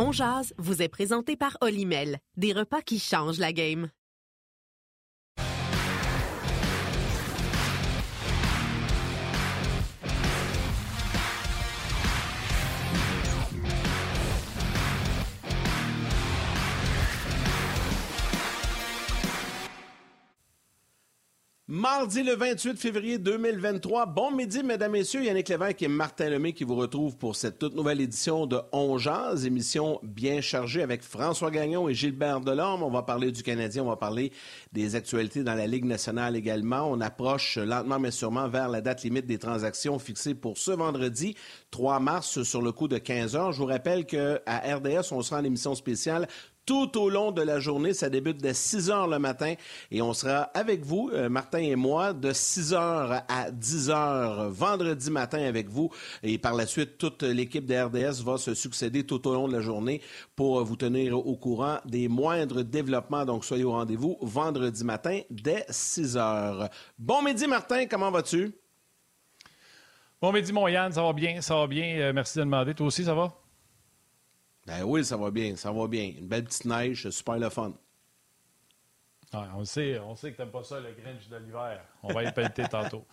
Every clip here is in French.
On Jazz vous est présenté par Olimel, des repas qui changent la game. Mardi le 28 février 2023. Bon midi, mesdames, messieurs. Yannick Lévesque et Martin Lemay qui vous retrouvent pour cette toute nouvelle édition de On émission bien chargée avec François Gagnon et Gilbert Delorme. On va parler du Canadien, on va parler des actualités dans la Ligue nationale également. On approche lentement mais sûrement vers la date limite des transactions fixée pour ce vendredi 3 mars sur le coup de 15 heures. Je vous rappelle qu'à RDS, on sera en émission spéciale tout au long de la journée. Ça débute dès 6 heures le matin et on sera avec vous, euh, Martin et moi, de 6 heures à 10 heures vendredi matin avec vous. Et par la suite, toute l'équipe de RDS va se succéder tout au long de la journée pour vous tenir au courant des moindres développements. Donc, soyez au rendez-vous vendredi matin dès 6 heures. Bon midi, Martin, comment vas-tu? Bon midi, mon Yann, ça va bien, ça va bien? Euh, merci de demander. Toi aussi, ça va? Ben oui, ça va bien, ça va bien. Une belle petite neige, super le fun. on sait, on sait que t'aimes pas ça, le Grinch de l'hiver. On va y pelleter tantôt.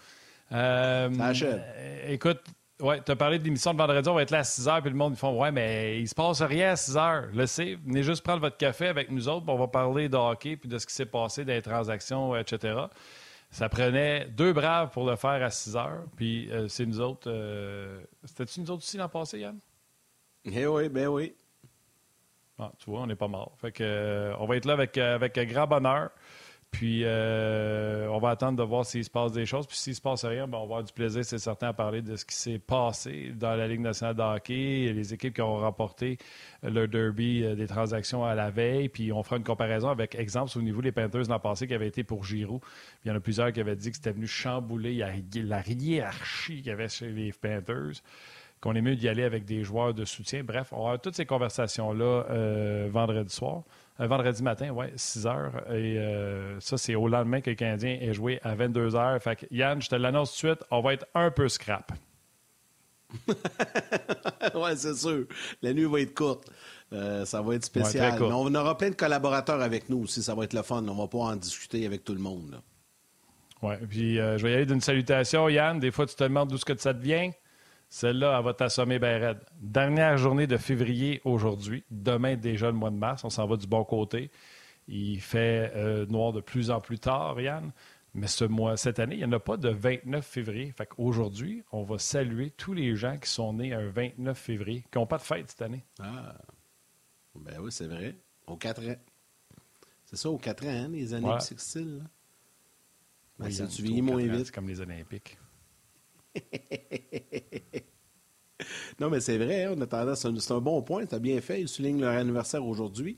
Euh, euh, écoute, ouais, tu as parlé de l'émission de vendredi, on va être là à 6 h, puis le monde, ils font Ouais, mais il se passe rien à 6 h. Le sais, venez juste prendre votre café avec nous autres, on va parler de hockey, puis de ce qui s'est passé, des transactions, etc. Ça prenait deux braves pour le faire à 6 h, puis euh, c'est nous autres. C'était-tu nous autres aussi l'an passé, Yann? Eh oui, ben oui. Ah, tu vois, on n'est pas mort. Fait que, euh, on va être là avec, euh, avec grand bonheur. Puis, euh, on va attendre de voir s'il se passe des choses. Puis, s'il se passe rien, ben, on va avoir du plaisir, c'est certain, à parler de ce qui s'est passé dans la Ligue nationale de hockey, les équipes qui ont remporté le derby des transactions à la veille. Puis, on fera une comparaison avec, exemple, au niveau des Panthers l'an passé qui avait été pour Giroud. il y en a plusieurs qui avaient dit que c'était venu chambouler la hiérarchie qu'il y avait chez les Panthers qu'on est mieux d'y aller avec des joueurs de soutien. Bref, on aura toutes ces conversations-là euh, vendredi soir. Euh, vendredi matin, oui, 6 heures. Et euh, ça, c'est au lendemain que le Canadien est joué à 22 heures. Fait que, Yann, je te l'annonce tout de suite, on va être un peu scrap. oui, c'est sûr. La nuit va être courte. ça va être spécial. Mais on aura plein de collaborateurs avec nous aussi. Ça va être le fun. On va pas en discuter avec tout le monde. Oui, puis je vais y aller d'une salutation. Yann, des fois, tu te demandes d'où ce que ça devient. Celle-là, elle va t'assommer bien raide. Dernière journée de février aujourd'hui. Demain, déjà le mois de mars. On s'en va du bon côté. Il fait euh, noir de plus en plus tard, Yann. Mais ce mois, cette année, il n'y en a pas de 29 février. Fait qu'aujourd'hui, on va saluer tous les gens qui sont nés un 29 février, qui n'ont pas de fête cette année. Ah, ben oui, c'est vrai. Aux 4 ans. C'est ça, aux 4 ans, hein, les années ouais. Ben, ça, tu vieillis moins vite. C'est comme les Olympiques. non, mais c'est vrai, hein, on a tendance, c'est un bon point, tu as bien fait. Ils soulignent leur anniversaire aujourd'hui,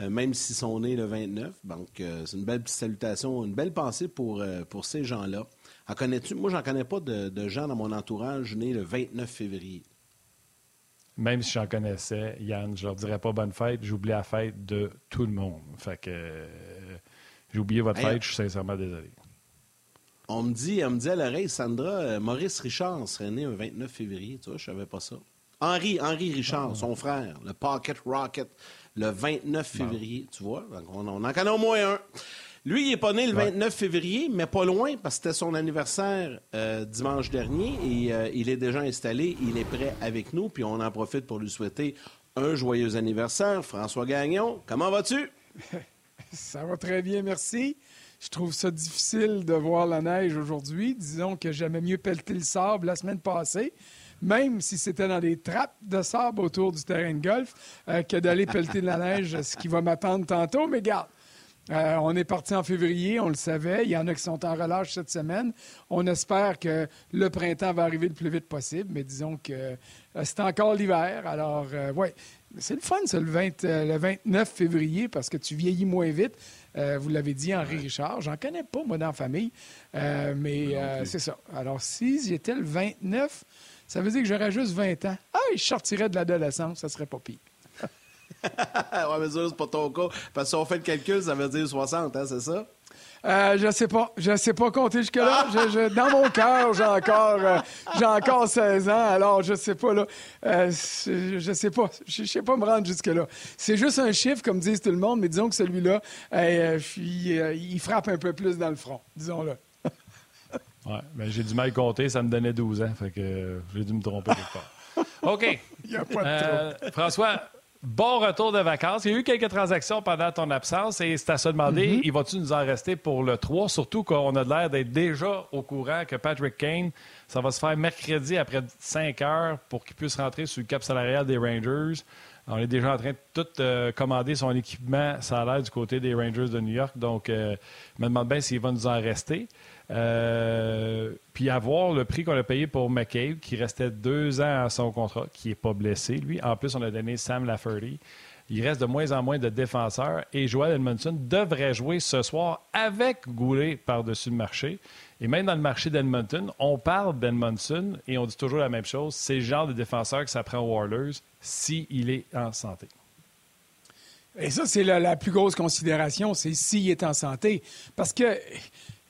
euh, même s'ils sont nés le 29. Donc, euh, c'est une belle petite salutation, une belle pensée pour, euh, pour ces gens-là. En connais-tu? Moi, j'en connais pas de, gens dans mon entourage nés le 29 février. Même si j'en connaissais, Yann, je leur dirais pas bonne fête, j'oublie la fête de tout le monde. Fait que j'ai oublié votre fête, je suis sincèrement désolé. On me dit, on me dit à l'oreille, Sandra, euh, Maurice Richard serait né un 29 février. Tu vois, je savais pas ça. Henri, Henri Richard, ah. son frère, le Pocket Rocket, le 29 février, tu vois. on, en connaît au moins un. Lui, il n'est pas né le 29 février, mais pas loin, parce que c'était son anniversaire euh, dimanche dernier et euh, il est déjà installé, il est prêt avec nous, puis on en profite pour lui souhaiter un joyeux anniversaire. François Gagnon, comment vas-tu? Ça va très bien, merci. Je trouve ça difficile de voir la neige aujourd'hui. Disons que j'aimais mieux pelleter le sable la semaine passée, même si c'était dans des trappes de sable autour du terrain de golf, euh, que d'aller pelleter de la neige, ce qui va m'attendre tantôt. Mais garde, euh, on est parti en février, on le savait. Il y en a qui sont en relâche cette semaine. On espère que le printemps va arriver le plus vite possible, mais disons que euh, c'est encore l'hiver. Alors, oui, c'est le fun, ça, le, le 29 février, parce que tu vieillis moins vite. Euh, vous l'avez dit, Henri Richard. J'en connais pas, moi, dans la famille. Euh, mais euh, c'est ça. Alors, si j'étais le 29, ça veut dire que j'aurais juste 20 ans. Ah, je sortirais de l'adolescence, ça serait pas pire. ouais, mais ça, c'est pas ton cas. Parce que si on fait le calcul, ça veut dire 60, hein, c'est ça? Euh, je sais pas. Je sais pas compter jusque-là. dans mon cœur, j'ai encore, euh, j'ai encore 16 ans. Alors, je sais pas, là. Euh, je sais pas. Je sais pas me rendre jusque-là. C'est juste un chiffre, comme disent tout le monde, mais disons que celui-là, il, frappe un peu plus dans le front, disons-le. ouais, mais j'ai du mal compter. Ça me donnait 12 ans. Fait que j'ai dû me tromper quelque part. OK. Il n'y a pas de François, Bon retour de vacances. Il y a eu quelques transactions pendant ton absence et c'est à se demander, mm-hmm. il va-tu nous en rester pour le 3? Surtout qu'on a l'air d'être déjà au courant que Patrick Kane, ça va se faire mercredi après 5 heures pour qu'il puisse rentrer sur le cap salarial des Rangers. On est déjà en train de tout euh, commander son équipement salaire du côté des Rangers de New York. Donc, euh, je me demande bien s'il va nous en rester. Euh, puis avoir le prix qu'on a payé pour McCabe, qui restait deux ans à son contrat, qui n'est pas blessé, lui. En plus, on a donné Sam Lafferty. Il reste de moins en moins de défenseurs et Joel Edmondson devrait jouer ce soir avec Goulet par-dessus le marché. Et même dans le marché d'Edmonton, on parle d'Edmondson et on dit toujours la même chose. C'est le genre de défenseur que ça prend aux Oilers s'il est en santé. Et ça, c'est la, la, plus grosse considération, c'est s'il est en santé. Parce que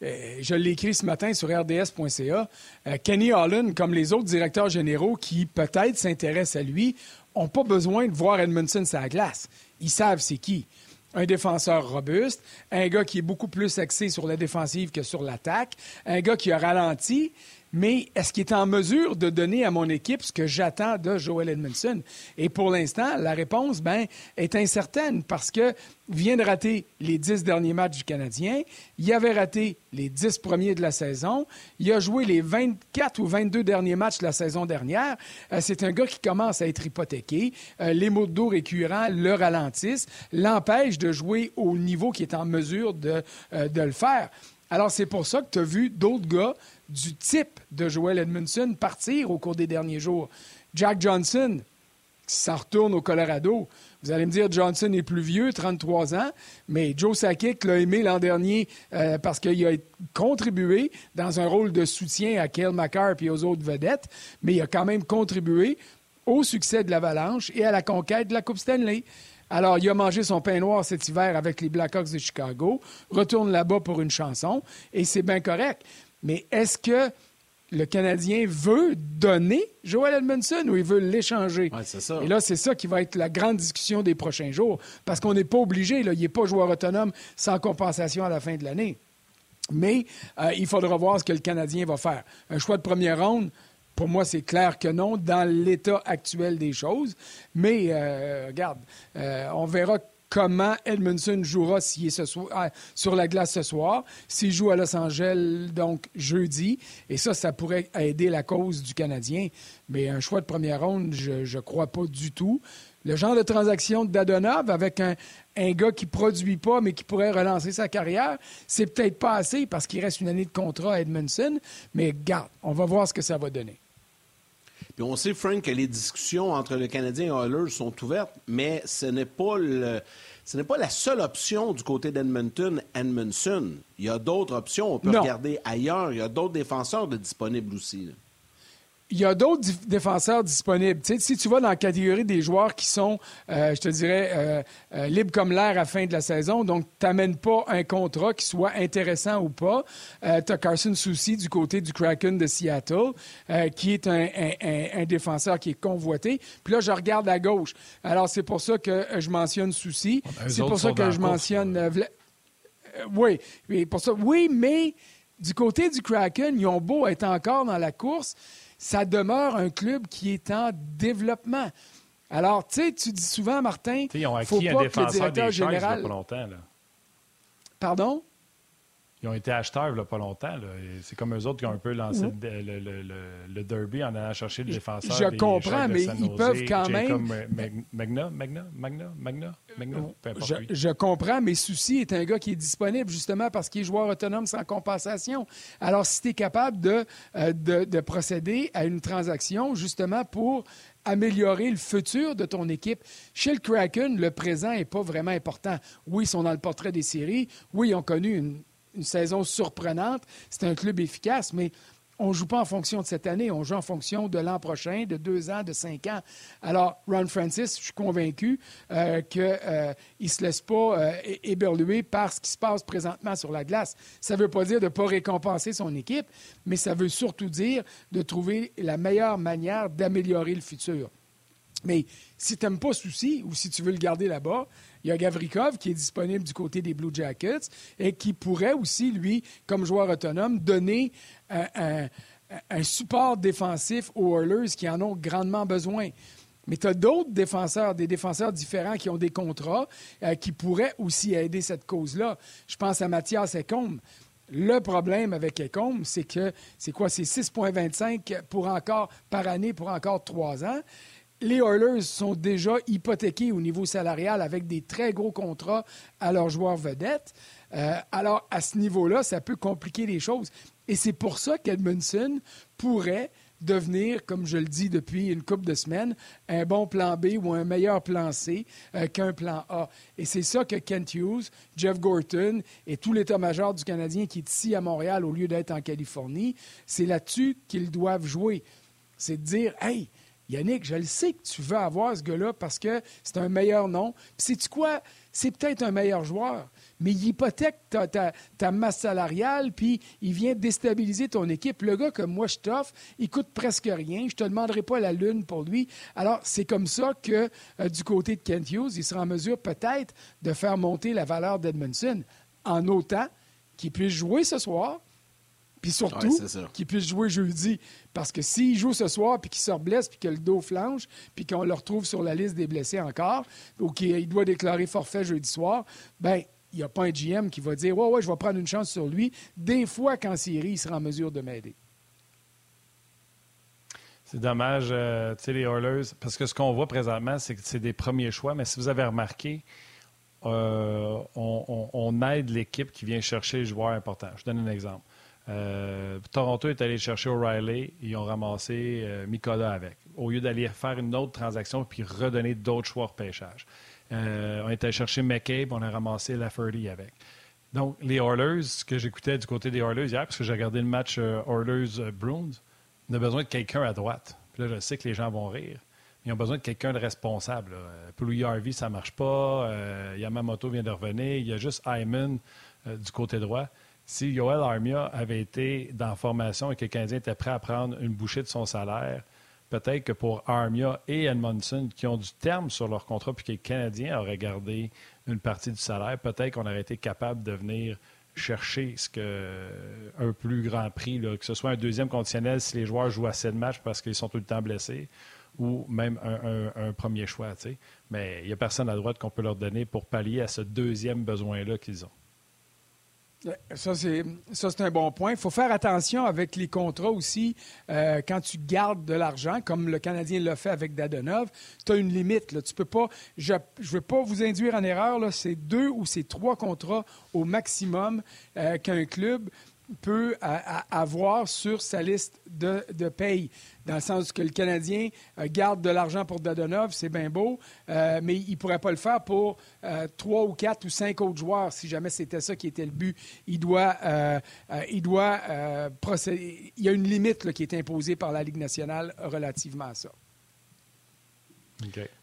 je l'ai écrit ce matin sur rds.ca, euh, Kenny Holland, comme les autres directeurs généraux qui peut-être s'intéressent à lui, n'ont pas besoin de voir Edmondson sur la glace. Ils savent c'est qui. Un défenseur robuste, un gars qui est beaucoup plus axé sur la défensive que sur l'attaque, un gars qui a ralenti, mais est-ce qu'il est en mesure de donner à mon équipe ce que j'attends de Joel Edmondson? Et pour l'instant, la réponse ben, est incertaine parce que vient de rater les dix derniers matchs du Canadien. Il avait raté les dix premiers de la saison. Il a joué les 24 ou 22 derniers matchs de la saison dernière. Euh, c'est un gars qui commence à être hypothéqué. Euh, les mots d'eau récurrents le ralentissent, l'empêchent de jouer au niveau qui est en mesure de, euh, de le faire. Alors, c'est pour ça que tu as vu d'autres gars du type de Joel Edmondson partir au cours des derniers jours. Jack Johnson, qui s'en retourne au Colorado. Vous allez me dire, Johnson est plus vieux, 33 ans, mais Joe Sakic l'a aimé l'an dernier euh, parce qu'il a contribué dans un rôle de soutien à Kale McCarr et aux autres vedettes, mais il a quand même contribué au succès de l'Avalanche et à la conquête de la Coupe Stanley. Alors, il a mangé son pain noir cet hiver avec les Blackhawks de Chicago, retourne là-bas pour une chanson, et c'est bien correct. Mais est-ce que le Canadien veut donner Joel Edmondson ou il veut l'échanger? Et là, c'est ça qui va être la grande discussion des prochains jours. Parce qu'on n'est pas obligé, là, il n'est pas joueur autonome sans compensation à la fin de l'année. Mais euh, il faudra voir ce que le Canadien va faire. Un choix de première ronde, pour moi, c'est clair que non, dans l'état actuel des choses. Mais euh, regarde, euh, on verra comment Edmondson jouera s'il est ce soir, ah, sur la glace ce soir, s'il joue à Los Angeles, donc jeudi. Et ça, ça pourrait aider la cause du Canadien. Mais un choix de première ronde, je ne crois pas du tout. Le genre de transaction d'Adonov avec un, un gars qui produit pas, mais qui pourrait relancer sa carrière, c'est peut-être pas assez parce qu'il reste une année de contrat à Edmondson. Mais garde, on va voir ce que ça va donner. Puis on sait, Frank, que les discussions entre le Canadien et Oilers sont ouvertes, mais ce n'est pas le, ce n'est pas la seule option du côté d'Edmonton, Edmondson. Il y a d'autres options. On peut regarder ailleurs. Il y a d'autres défenseurs de disponibles aussi il y a d'autres défenseurs disponibles. si tu vas dans la catégorie des joueurs qui sont, euh, je te dirais, euh, euh, libres comme l'air à la fin de la saison, donc tu n'amènes pas un contrat qui soit intéressant ou pas, tu as Carson Soucy du côté du Kraken de Seattle, qui est un, défenseur qui est convoité. Puis là, je regarde à gauche. Alors, c'est pour ça que je mentionne Soucy. C'est pour ça que je mentionne... oui, pour ça, oui, mais du côté du Kraken, ils ont beau être encore dans la course ça demeure un club qui est en développement. Alors, tu sais, tu dis souvent, Martin, il faut pas que le directeur général... Pas longtemps, là. Pardon? Ils ont été acheteurs il n'y a pas longtemps. C'est comme eux autres qui ont un peu lancé le, derby en allant chercher le défenseur. Je comprends, mais ils peuvent quand même. Magna, Magna, Magna, Magna, Magna, je, je, comprends, mais Souci est un gars qui est disponible justement parce qu'il est joueur autonome sans compensation. Alors, si tu es capable de, euh, de, de procéder à une transaction justement pour améliorer le futur de ton équipe. Chez le Kraken, le présent n'est pas vraiment important. Oui, ils sont dans le portrait des séries. Oui, ils ont connu une une saison surprenante. C'est un club efficace, mais on ne joue pas en fonction de cette année, on joue en fonction de l'an prochain, de deux ans, de cinq ans. Alors, Ron Francis, je suis convaincu euh, qu'il euh, ne se laisse pas euh, éberluer par ce qui se passe présentement sur la glace. Ça ne veut pas dire de ne pas récompenser son équipe, mais ça veut surtout dire de trouver la meilleure manière d'améliorer le futur. Mais si tu n'aimes pas souci ou si tu veux le garder là-bas, il y a Gavrikov qui est disponible du côté des Blue Jackets et qui pourrait aussi, lui, comme joueur autonome, donner un, support défensif aux Oilers qui en ont grandement besoin. Mais tu as d'autres défenseurs, des défenseurs différents qui ont des contrats, euh, qui pourraient aussi aider cette cause-là. Je pense à Mathias Ecombe. Le problème avec Ecombe, c'est que c'est quoi? C'est 6,25 pour encore par année pour encore trois ans les Oilers sont déjà hypothéqués au niveau salarial avec des très gros contrats à leurs joueurs vedettes. Euh, alors, à ce niveau-là, ça peut compliquer les choses. Et c'est pour ça qu'Edmondson pourrait devenir, comme je le dis depuis une couple de semaines, un bon plan B ou un meilleur plan C euh, qu'un plan A. Et c'est ça que Kent Hughes, Jeff Gorton et tout l'état-major du Canadien qui est ici à Montréal au lieu d'être en Californie, c'est là-dessus qu'ils doivent jouer. C'est de dire, hey, Yannick, je le sais que tu veux avoir ce gars-là parce que c'est un meilleur nom. Puis, sais-tu quoi? C'est peut-être un meilleur joueur, mais il hypothèque ta, masse salariale, puis il vient déstabiliser ton équipe. Le gars comme moi, je t'offre, il coûte presque rien. Je te demanderai pas la lune pour lui. Alors, c'est comme ça que, euh, du côté de Kent Hughes, il sera en mesure peut-être de faire monter la valeur d'Edmondson en autant qu'il puisse jouer ce soir, puis surtout, qu'il puisse jouer jeudi. Parce que s'il joue ce soir, puis qu'il se blesse, puis que le dos flanche, puis qu'on le retrouve sur la liste des blessés encore, ou qu'il doit déclarer forfait jeudi soir, ben il n'y a pas un GM qui va dire Ouais, ouais, je vais prendre une chance sur lui. Des fois, qu'en série, il sera en mesure de m'aider. C'est dommage, euh, tu sais, les Oilers, parce que ce qu'on voit présentement, c'est que c'est des premiers choix, mais si vous avez remarqué, euh, on, on, aide l'équipe qui vient chercher les joueurs importants. Je donne un exemple. Euh, Toronto est allé chercher O'Reilly, ils ont ramassé euh, Mikola avec, au lieu d'aller faire une autre transaction puis redonner d'autres choix de pêchage. Euh, on est allé chercher McCabe, on a ramassé Lafferty avec. Donc, les Oilers, ce que j'écoutais du côté des Oilers hier, parce que j'ai regardé le match Oilers-Bruins, on a besoin de quelqu'un à droite. Là, je sais que les gens vont rire. Ils ont besoin de quelqu'un de responsable. Pour Louis Harvey, ça ne marche pas. Yamamoto vient de revenir. Il y a juste Hyman du côté droit si Yoel Armia avait été dans formation et que le Canadien était prêt à prendre une bouchée de son salaire, peut-être que pour Armia et Edmondson, qui ont du terme sur leur contrat, puis que les Canadiens auraient gardé une partie du salaire, peut-être qu'on aurait été capable de venir chercher ce que, un plus grand prix, que ce soit un deuxième conditionnel si les joueurs jouent assez de matchs parce qu'ils sont tout le temps blessés, ou même un, premier choix. Mais il n'y a personne à droite qu'on peut leur donner pour pallier à ce deuxième besoin-là qu'ils ont. Ça, c'est un bon point. Il faut faire attention avec les contrats aussi. Euh, quand tu gardes de l'argent, comme le Canadien l'a fait avec Dadonov, tu as une limite. Tu peux pas. Je ne veux pas vous induire en erreur. C'est deux ou c'est trois contrats au maximum euh, qu'un club peut avoir sur sa liste de, de, paye, dans le sens que le Canadien euh, garde de l'argent pour Dadonov, c'est bien beau, euh, mais il ne pourrait pas le faire pour euh, trois ou quatre ou cinq autres joueurs si jamais c'était ça qui était le but. Il doit, il doit procéder. Il y a une limite qui est imposée par la Ligue nationale relativement à ça.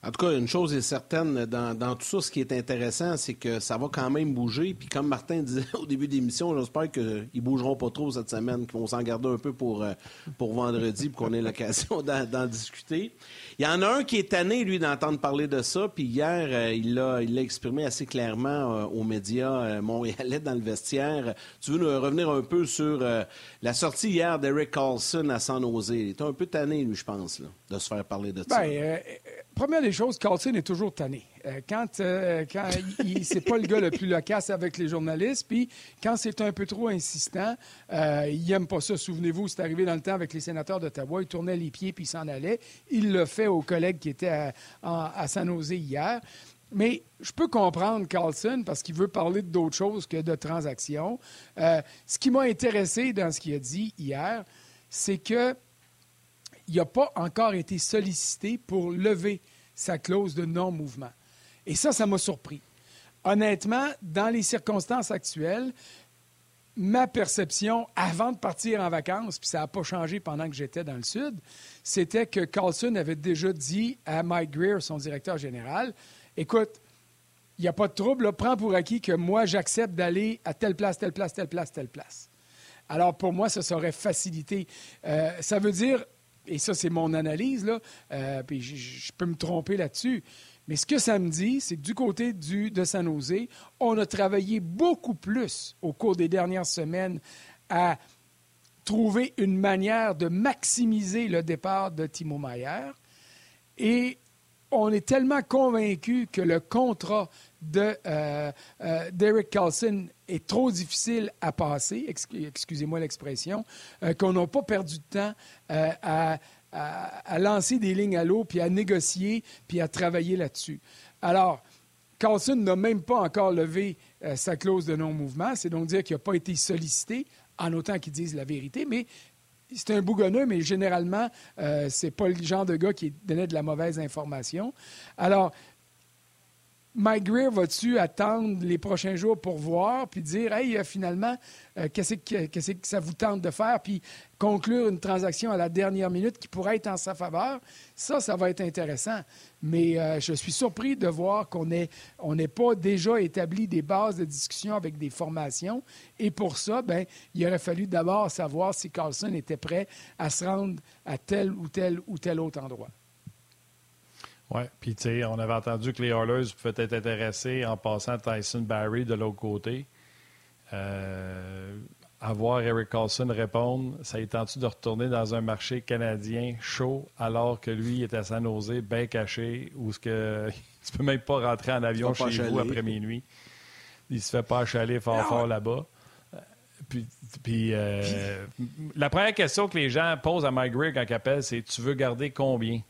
En tout cas, une chose est certaine dans, tout ça, ce qui est intéressant, c'est que ça va quand même bouger. Puis comme Martin disait au début de l'émission, j'espère qu'ils ne bougeront pas trop cette semaine, qu'ils vont s'en garder un peu pour, euh, pour vendredi, pour qu'on ait l'occasion d'en discuter. Il y en a un qui est tanné, lui, d'entendre parler de ça. Puis hier, euh, il l'a exprimé assez clairement euh, aux médias montréalais dans le vestiaire. Tu veux nous revenir un peu sur la sortie hier d'Eric Carlson à San Jose? Il est un peu tanné, lui, je pense, de se faire parler de ça. Ben, Première des choses, Carlson est toujours tanné. Euh, quand euh, quand il, c'est pas le gars le plus loquace avec les journalistes, puis quand c'est un peu trop insistant, euh, il n'aime pas ça. Souvenez-vous, c'est arrivé dans le temps avec les sénateurs d'Ottawa, il tournait les pieds puis il s'en allait. Il l'a fait aux collègues qui étaient à, Jose hier. Mais je peux comprendre Carlson parce qu'il veut parler d'autre chose que de transactions. ce qui m'a intéressé dans ce qu'il a dit hier, c'est que il n'a pas encore été sollicité pour lever sa clause de non-mouvement. Et ça, ça m'a surpris. Honnêtement, dans les circonstances actuelles, ma perception avant de partir en vacances, puis ça n'a pas changé pendant que j'étais dans le Sud, c'était que Carlson avait déjà dit à Mike Greer, son directeur général, écoute, il n'y a pas de trouble, prends pour acquis que moi, j'accepte d'aller à telle place, telle place, telle place, telle place. Alors, pour moi, ça serait facilité. Euh, ça veut dire, et ça, c'est mon analyse, euh, je peux me tromper là-dessus, mais ce que ça me dit, c'est que du côté de San Jose, on a travaillé beaucoup plus au cours des dernières semaines à trouver une manière de maximiser le départ de Timo Mayer. Et on est tellement convaincu que le contrat de euh, euh, Derek Carlson est trop difficile à passer, excusez-moi l'expression, euh, qu'on n'a pas perdu de temps à à, lancer des lignes à l'eau, puis à négocier, puis à travailler là-dessus. Alors, Carlson n'a même pas encore levé sa clause de non-mouvement. C'est donc dire qu'il n'a pas été sollicité, en autant qu'il dise la vérité, mais c'est un bougonneux, mais généralement, euh, ce n'est pas le genre de gars qui donnait de la mauvaise information. Alors, Mike Greer va-tu attendre les prochains jours pour voir, puis dire, hey, euh, finalement, euh, qu'est-ce que, ça vous tente de faire, puis conclure une transaction à la dernière minute qui pourrait être en sa faveur? Ça, ça va être intéressant. Mais euh, je suis surpris de voir qu'on n'ait pas déjà établi des bases de discussion avec des formations. Et pour ça, ben, il aurait fallu d'abord savoir si Carlson était prêt à se rendre à tel ou tel ou tel autre endroit. Oui, puis tu sais, on avait entendu que les Oilers pouvaient être intéressés en passant Tyson Barry de l'autre côté. Euh, avoir Eric Carlson répondre, ça y tu de retourner dans un marché canadien chaud alors que lui est à San Jose, bien caché, où ce que tu peux même pas rentrer en avion chez vous après minuit. Il se fait pas achaler fort fort là-bas. Puis, euh, la première question que les gens posent à Mike Greer quand il appelle, c'est Tu veux garder combien?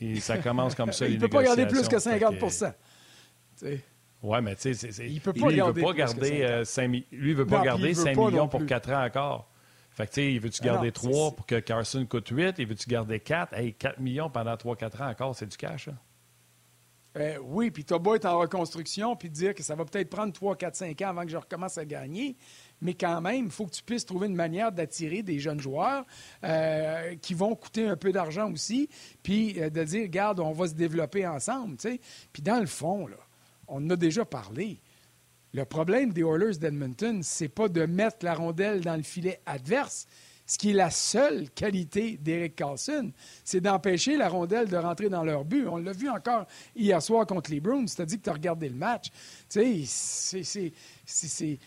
Et ça commence comme ça. il ne peut pas garder plus que 50% Oui, mais tu sais, il peut pas, garder, veut pas garder 5 Lui, il veut pas garder 5 millions pour 4 ans encore. Fait que, tu sais, il veut-tu garder 3 pour que Carson coûte 8? Il veut-tu garder 4? Hey, 4 millions pendant 3-4 ans encore, c'est du cash, euh, oui, puis beau être en reconstruction, puis dire que ça va peut-être prendre 3, 4, 5 ans avant que je recommence à gagner mais quand même, il faut que tu puisses trouver une manière d'attirer des jeunes joueurs euh, qui vont coûter un peu d'argent aussi, puis euh, de dire, regarde, on va se développer ensemble. Puis dans le fond, là, on en a déjà parlé. Le problème des Oilers d'Edmonton, c'est pas de mettre la rondelle dans le filet adverse. Ce qui est la seule qualité d'Eric Carlson, c'est d'empêcher la rondelle de rentrer dans leur but. On l'a vu encore hier soir contre les Bruins. C'est-à-dire que tu as regardé le match. Tu sais, c'est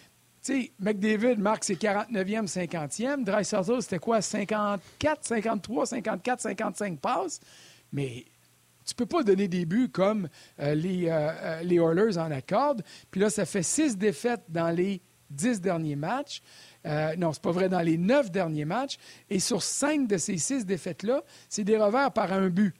sais, McDavid marque ses 49e, 50e. Dreisaitl, c'était quoi? 54, 53, 54, 55 passes. Mais tu peux pas donner des buts comme euh, les, euh, euh, les Oilers en accordent. Puis là, ça fait six défaites dans les dix derniers matchs. non, c'est pas vrai, dans les neuf derniers matchs. Et sur cinq de ces six défaites-là, c'est des revers par un but.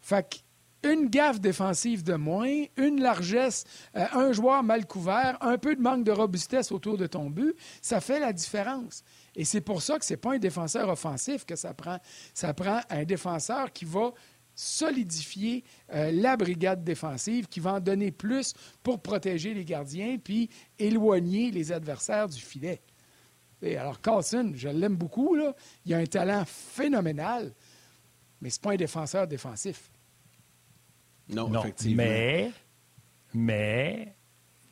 Fait que une gaffe défensive de moins, une largesse, euh, un joueur mal couvert, un peu de manque de robustesse autour de ton but, ça fait la différence. Et c'est pour ça que ce n'est pas un défenseur offensif que ça prend. Ça prend un défenseur qui va solidifier euh, la brigade défensive, qui va en donner plus pour protéger les gardiens, puis éloigner les adversaires du filet. Et alors, Carlson, je l'aime beaucoup, il a un talent phénoménal, mais ce n'est pas un défenseur défensif. Non, effectivement. Mais, mais,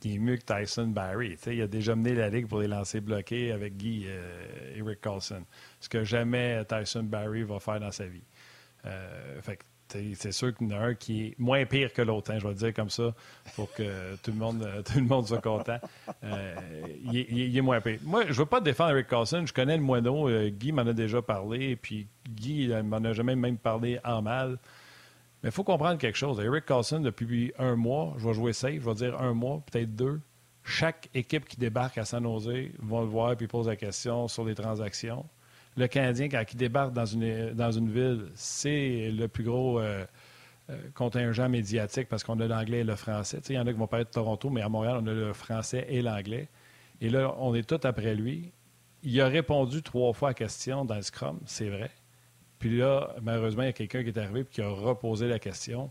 il est mieux que Tyson Barry. il a déjà mené la ligue pour les lancers bloqués avec Guy euh, Eric Carlson. Ce que jamais Tyson Barry va faire dans sa vie. Euh, c'est sûr qu'il y en a un qui est moins pire que l'autre, hein, je vais le dire comme ça, pour que tout le monde, tout le monde soit content. Euh, il, est moins pire. Moi, je ne veux pas défendre Eric Carlson. Je connais le moineau. Guy m'en a déjà parlé. Puis Guy m'en a jamais même parlé en mal. Mais il faut comprendre quelque chose. Eric Carlson, depuis un mois, je vais jouer safe, je vais dire un mois, peut-être deux. Chaque équipe qui débarque à San Jose va le voir et pose la question sur les transactions. Le Canadien, quand il débarque dans une, dans une ville, c'est le plus gros euh, euh, contingent médiatique parce qu'on a l'anglais et le français. Il y en a qui vont parler de Toronto, mais à Montréal, on a le français et l'anglais. Et là, on est tout après lui. Il a répondu trois fois à la question dans le Scrum, c'est vrai. Puis là, malheureusement, il y a quelqu'un qui est arrivé et qui a reposé la question.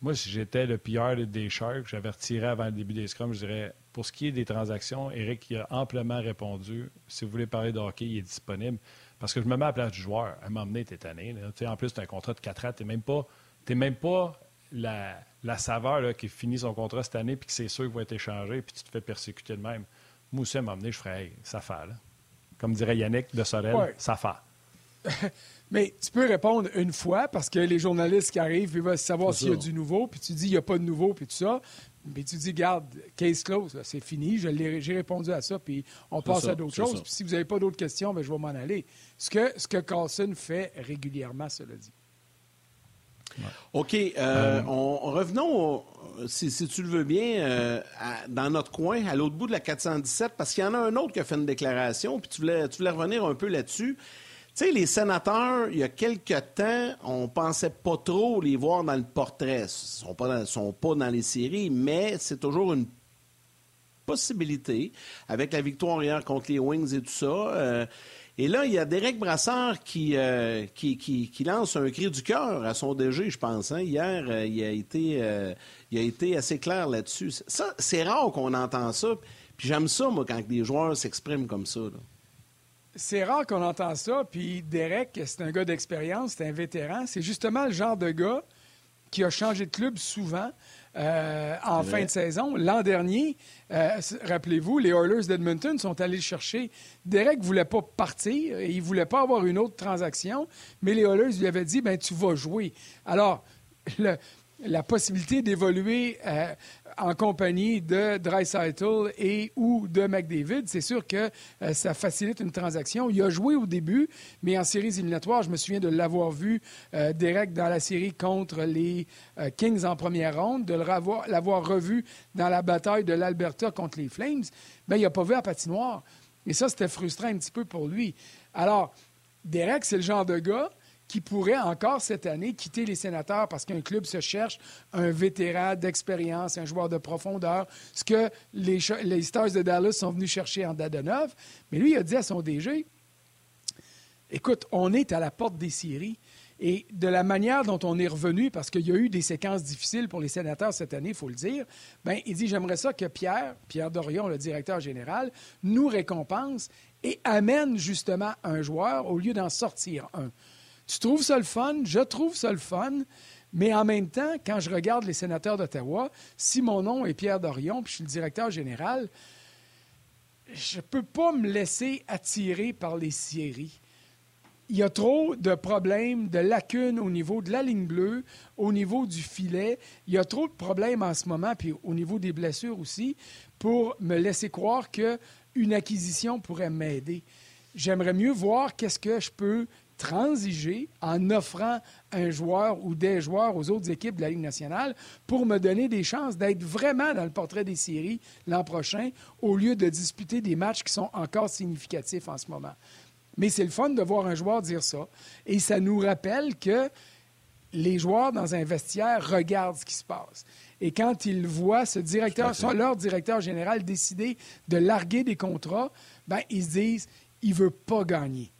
Moi, si j'étais le PR des Sharks, j'avais retiré avant le début des scrums, je dirais pour ce qui est des transactions, Eric a amplement répondu. Si vous voulez parler de hockey, il est disponible. Parce que je me mets à la place du joueur. À un moment donné, tu es tanné. En plus, tu as un contrat de 4 ans. Tu n'es même pas, même pas la, la saveur qui finit son contrat cette année puis que c'est sûr qu'il va être échangé puis tu te fais persécuter de même. Moi aussi, à donné, je ferais ça fait. Comme dirait Yannick de Sorel, ça fait. Mais tu peux répondre une fois parce que les journalistes qui arrivent, ils veulent savoir s'il y a du nouveau, puis tu dis il n'y a pas de nouveau, puis tout ça. Mais tu dis, garde, case close, c'est fini, j'ai répondu à ça, puis on passe à d'autres choses. Puis si vous n'avez pas d'autres questions, bien, je vais m'en aller. Ce que, ce que Carlson fait régulièrement, cela dit. OK. Euh, euh. on, revenons, si, tu le veux bien, euh, dans notre coin, à l'autre bout de la 417, parce qu'il y en a un autre qui a fait une déclaration, puis tu voulais, tu voulais revenir un peu là-dessus. Sais, les sénateurs, il y a quelque temps, on pensait pas trop les voir dans le portrait. Ils sont pas, sont pas dans les séries, mais c'est toujours une possibilité avec la victoire hier contre les Wings et tout ça. Euh, et là, il y a Derek Brassard euh, qui, qui, lance un cri du cœur à son DG, je pense. Hein. Hier, euh, il, a été, assez clair là-dessus. Ça, c'est rare qu'on entend ça. Puis j'aime ça, moi, quand des joueurs s'expriment comme ça. C'est rare qu'on entend ça. Puis Derek, c'est un gars d'expérience, c'est un vétéran. C'est justement le genre de gars qui a changé de club souvent euh, en fin de saison. L'an dernier, euh, rappelez-vous, les Oilers d'Edmonton sont allés le chercher. Derek ne voulait pas partir, il ne voulait pas avoir une autre transaction, mais les Oilers lui avaient dit ben tu vas jouer. Alors, le, la possibilité d'évoluer euh, en compagnie de Dreisaitl et ou de McDavid, c'est sûr que euh, ça facilite une transaction. Il a joué au début, mais en séries éliminatoires, je me souviens de l'avoir vu euh, direct dans la série contre les Kings en première ronde, de l'avoir revu dans la bataille de l'Alberta contre les Flames. mais il n'a pas vu la patinoire. Et ça, c'était frustrant un petit peu pour lui. Alors, Derek, c'est le genre de gars qui pourrait encore cette année quitter les sénateurs parce qu'un club se cherche un vétéran d'expérience, un joueur de profondeur, ce que les, Stars de Dallas sont venus chercher en Dadonov. Mais lui, il a dit à son DG Écoute, on est à la porte des séries. Et de la manière dont on est revenu, parce qu'il y a eu des séquences difficiles pour les sénateurs cette année, il faut le dire, ben, il dit J'aimerais ça que Pierre, Pierre Dorion, le directeur général, nous récompense et amène justement un joueur au lieu d'en sortir un. Tu trouves ça le fun? Je trouve ça le fun. Mais en même temps, quand je regarde les sénateurs d'Ottawa, si mon nom est Pierre Dorion, puis je suis le directeur général, je ne peux pas me laisser attirer par les séries. Il y a trop de problèmes, de lacunes au niveau de la ligne bleue, au niveau du filet. Il y a trop de problèmes en ce moment, puis au niveau des blessures aussi, pour me laisser croire qu'une acquisition pourrait m'aider. J'aimerais mieux voir qu'est-ce que je peux transiger en offrant un joueur ou des joueurs aux autres équipes de la Ligue nationale pour me donner des chances d'être vraiment dans le portrait des séries l'an prochain au lieu de disputer des matchs qui sont encore significatifs en ce moment. Mais c'est le fun de voir un joueur dire ça. Et ça nous rappelle que les joueurs dans un vestiaire regardent ce qui se passe. Et quand ils voient ce directeur, leur directeur général décider de larguer des contrats, ben, ils se disent, il ne veut pas gagner.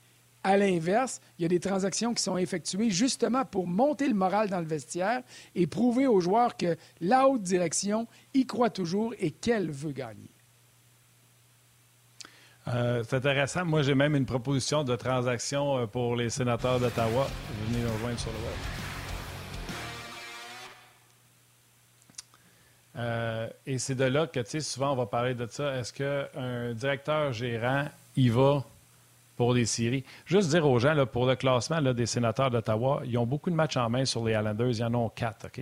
À l'inverse, il y a des transactions qui sont effectuées justement pour monter le moral dans le vestiaire et prouver aux joueurs que la haute direction y croit toujours et qu'elle veut gagner. Euh, c'est intéressant. Moi, j'ai même une proposition de transaction euh, pour les sénateurs d'Ottawa. Venez nous rejoindre sur le web. Euh, et c'est de là que, tu sais, souvent, on va parler de ça. Est-ce qu'un directeur gérant y va pour les séries. Juste dire aux gens, là, pour le classement là, des sénateurs d'Ottawa, ils ont beaucoup de matchs en main sur les Islanders. Ils en ont quatre, OK?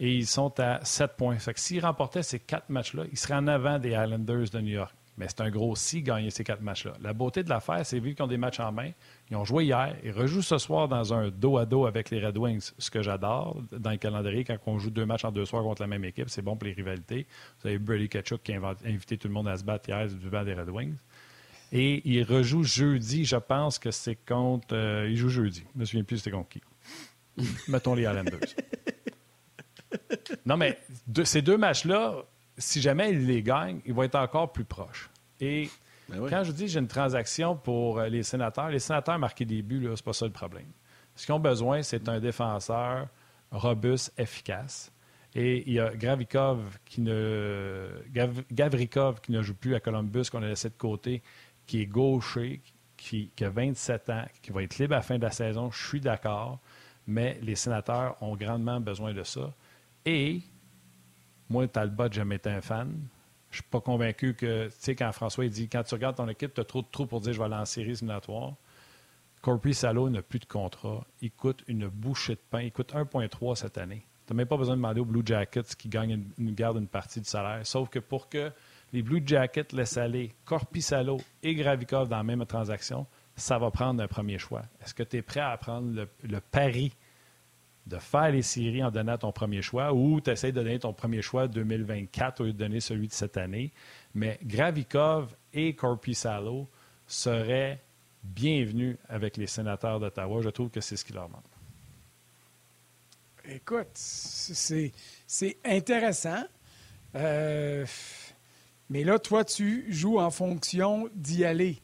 Et ils sont à sept points. Fait que s'ils remportaient ces quatre matchs-là, ils seraient en avant des Islanders de New York. Mais c'est un gros si gagner ces quatre matchs-là. La beauté de l'affaire, c'est vu qu'ils ont des matchs en main, ils ont joué hier, ils rejouent ce soir dans un dos à dos avec les Red Wings, ce que j'adore dans le calendrier quand on joue deux matchs en deux soirs contre la même équipe, c'est bon pour les rivalités. Vous avez Brady Ketchuk qui a invité tout le monde à se battre hier du banc des Red Wings. Et il rejoue jeudi, je pense que c'est contre. Euh, il joue jeudi. Je me souviens plus c'était contre qui. Mettons les Islanders. non, mais ces deux matchs-là, si jamais il les gagne, ils vont être encore plus proches. Et ben quand je dis j'ai une transaction pour euh, les sénateurs, les sénateurs marqués des buts, ce n'est pas ça le problème. Ce qu'ils ont besoin, c'est un défenseur robuste, efficace. Et il y a Gravikov qui ne, Gavrikov qui ne joue plus à Columbus, qu'on a laissé de côté, qui est gaucher, qui, a 27 ans, qui va être libre à la fin de la saison. Je suis d'accord, mais les sénateurs ont grandement besoin de ça. Et moi, Talbot, jamais été un fan. Je suis pas convaincu que, tu sais, quand François dit quand tu regardes ton équipe, tu as trop de trous pour dire je vais aller en série éliminatoire. Corpy Salo n'a plus de contrat. Il coûte une bouchée de pain. Il coûte 1,3 cette année. Tu n'as même pas besoin de demander aux Blue Jackets qui gagnent une, garde une partie du salaire. Sauf que pour que les Blue Jackets laissent aller Corpy Salo et Gravikov dans la même transaction, ça va prendre un premier choix. Est-ce que tu es prêt à prendre le, pari de faire les séries en donnant ton premier choix ou tu essaies de donner ton premier choix 2024 au lieu de donner celui de cette année? Mais Gravikov et Corpusalo seraient bienvenus avec les sénateurs d'Ottawa. Je trouve que c'est ce qui leur manque. Écoute, c'est intéressant. Euh, mais là, toi, tu joues en fonction d'y aller.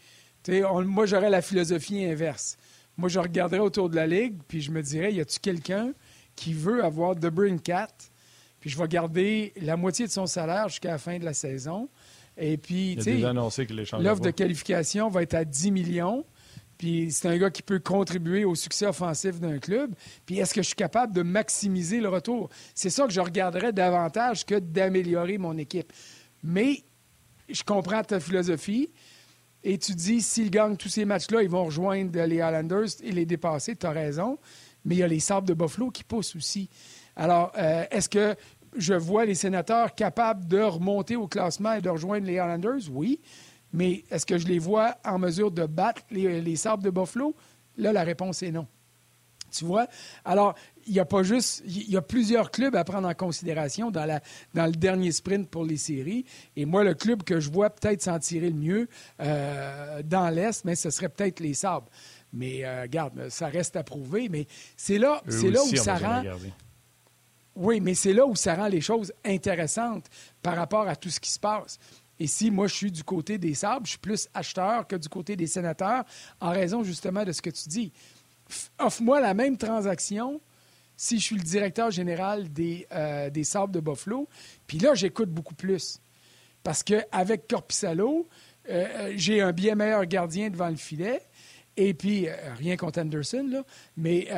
moi, j'aurais la philosophie inverse. Moi, je regarderais autour de la ligue, puis je me dirais, y a-tu quelqu'un qui veut avoir The Cat, puis je vais garder la moitié de son salaire jusqu'à la fin de la saison. Et puis, tu sais, l'offre de qualification va être à 10 millions. Puis c'est un gars qui peut contribuer au succès offensif d'un club. Puis est-ce que je suis capable de maximiser le retour? C'est ça que je regarderais davantage que d'améliorer mon équipe. Mais je comprends ta philosophie. Et tu dis, s'ils gagnent tous ces matchs-là, ils vont rejoindre les Islanders et les dépasser. Tu as raison. Mais il y a les Sabres de Buffalo qui poussent aussi. Alors, euh, est-ce que je vois les sénateurs capables de remonter au classement et de rejoindre les Islanders? Oui. Mais est-ce que je les vois en mesure de battre les, les Sabres de Buffalo? Là, la réponse est non. Tu vois? Alors, il n'y a pas juste. Il y a plusieurs clubs à prendre en considération dans, la, dans le dernier sprint pour les séries. Et moi, le club que je vois peut-être s'en tirer le mieux euh, dans l'Est, mais ce serait peut-être les Sabres. Mais euh, regarde, ça reste à prouver. Mais c'est là, c'est là où ça rend. Oui, mais c'est là où ça rend les choses intéressantes par rapport à tout ce qui se passe. Et si moi, je suis du côté des Sabres, je suis plus acheteur que du côté des sénateurs, en raison justement de ce que tu dis. Offre-moi la même transaction si je suis le directeur général des, euh, des Sabres de Buffalo. Puis là, j'écoute beaucoup plus. Parce qu'avec Corpissalo, euh, euh, j'ai un bien meilleur gardien devant le filet. Et puis, rien contre Anderson, là, mais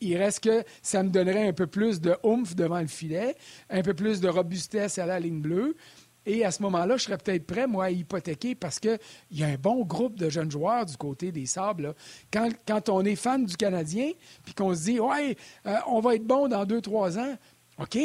il, reste que ça me donnerait un peu plus de oomph devant le filet, un peu plus de robustesse à la ligne bleue. Et à ce moment-là, je serais peut-être prêt, moi, à hypothéquer parce qu'il y a un bon groupe de jeunes joueurs du côté des Sables. Quand, quand, on est fan du Canadien, puis qu'on se dit, ouais, euh, on va être bon dans deux, trois ans, OK,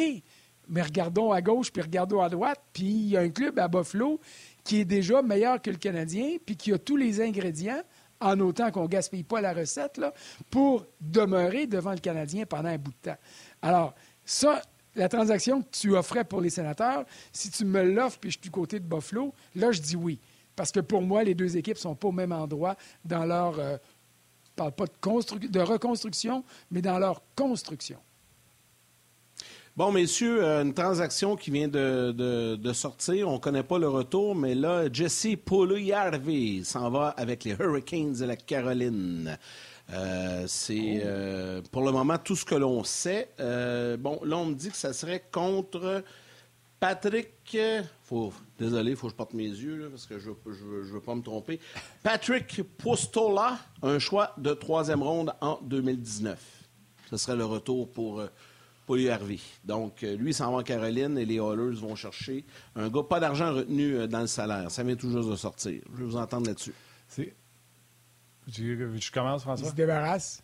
mais regardons à gauche, puis regardons à droite, puis il y a un club à Buffalo qui est déjà meilleur que le Canadien, puis qui a tous les ingrédients, en autant qu'on ne gaspille pas la recette, là, pour demeurer devant le Canadien pendant un bout de temps. Alors, ça, la transaction que tu offrais pour les sénateurs, si tu me l'offres puis je suis du côté de Buffalo, là, je dis oui. Parce que pour moi, les deux équipes ne sont pas au même endroit dans leur. Euh, je ne parle pas de, reconstruction, mais dans leur construction. Bon, messieurs, euh, une transaction qui vient de, sortir. On ne connaît pas le retour, mais là, Jesse Puljujarvi s'en va avec les Hurricanes de la Caroline. Euh, c'est euh, pour le moment tout ce que l'on sait. Euh, bon, là, on me dit que ça serait contre Patrick. Faut, désolé, il faut que je porte mes yeux parce que je ne veux, pas me tromper. Patrick Postola, un choix de troisième ronde en 2019. Ce serait le retour pour. Paul Harvey. Donc, lui, s'en va en Caroline et les Oilers vont chercher un gars, pas d'argent retenu dans le salaire. Ça vient juste de sortir. Je vais vous entendre là-dessus. Je commence, François? Ils se débarrassent.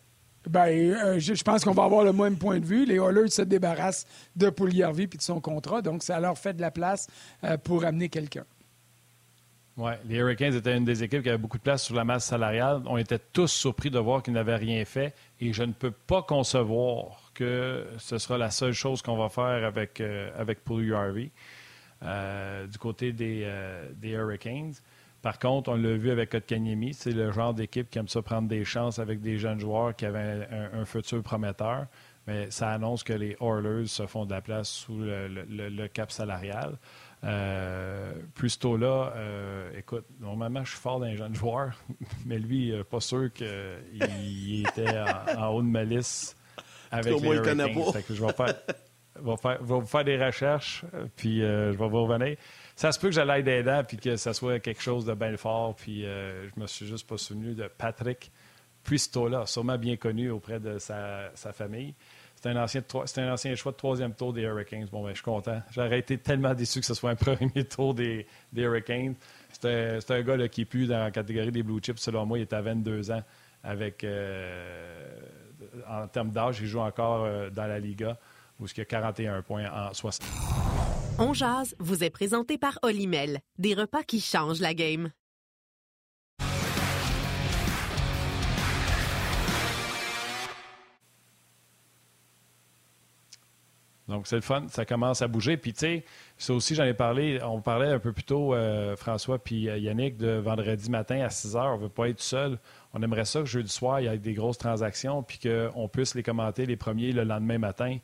Ben, euh, je, pense qu'on va avoir le même point de vue. Les Oilers se débarrassent de Pouliarvi et de son contrat, donc ça leur fait de la place euh, pour amener quelqu'un. Oui, les Hurricanes étaient une des équipes qui avait beaucoup de place sur la masse salariale. On était tous surpris de voir qu'ils n'avaient rien fait et je ne peux pas concevoir que ce sera la seule chose qu'on va faire avec, euh, avec du côté des, des Hurricanes. Par contre, on l'a vu avec Kotkaniemi, c'est le genre d'équipe qui aime ça prendre des chances avec des jeunes joueurs qui avaient un, futur prometteur. Mais ça annonce que les Oilers se font de la place sous le, cap salarial. Euh, plus tôt là, euh, écoute, normalement, je suis fort dans les jeunes joueurs, mais lui, pas sûr qu'il était en, haut de ma liste avec les Hurricanes. je vais faire... va, faire, va vous faire des recherches, puis je vais vous revenir. Ça se peut que j'aille des dents, puis que ça soit quelque chose de bien fort, puis je me suis juste pas souvenu de Patrick Puistola, sûrement bien connu auprès de sa, famille. C'est un, ancien, choix de troisième tour des Hurricanes. Bon, ben, je suis content. J'aurais été tellement déçu que ce soit un premier tour des, Hurricanes. C'est un, gars qui est plus dans la catégorie des Blue Chips. Selon moi, il est à 22 ans. Avec, euh, en termes d'âge, il joue encore euh, dans la Liga, où il a 41 points en 60. On jase vous est présenté par Olimel. Des repas qui changent la game. Donc, c'est le fun, ça commence à bouger. Puis, tu sais, ça aussi, j'en ai parlé, on parlait un peu plus tôt, euh, François puis euh, Yannick, de vendredi matin à 6 heures. On ne veut pas être seul. On aimerait ça que jeudi soir, il y ait des grosses transactions, puis qu'on puisse les commenter les premiers le lendemain matin.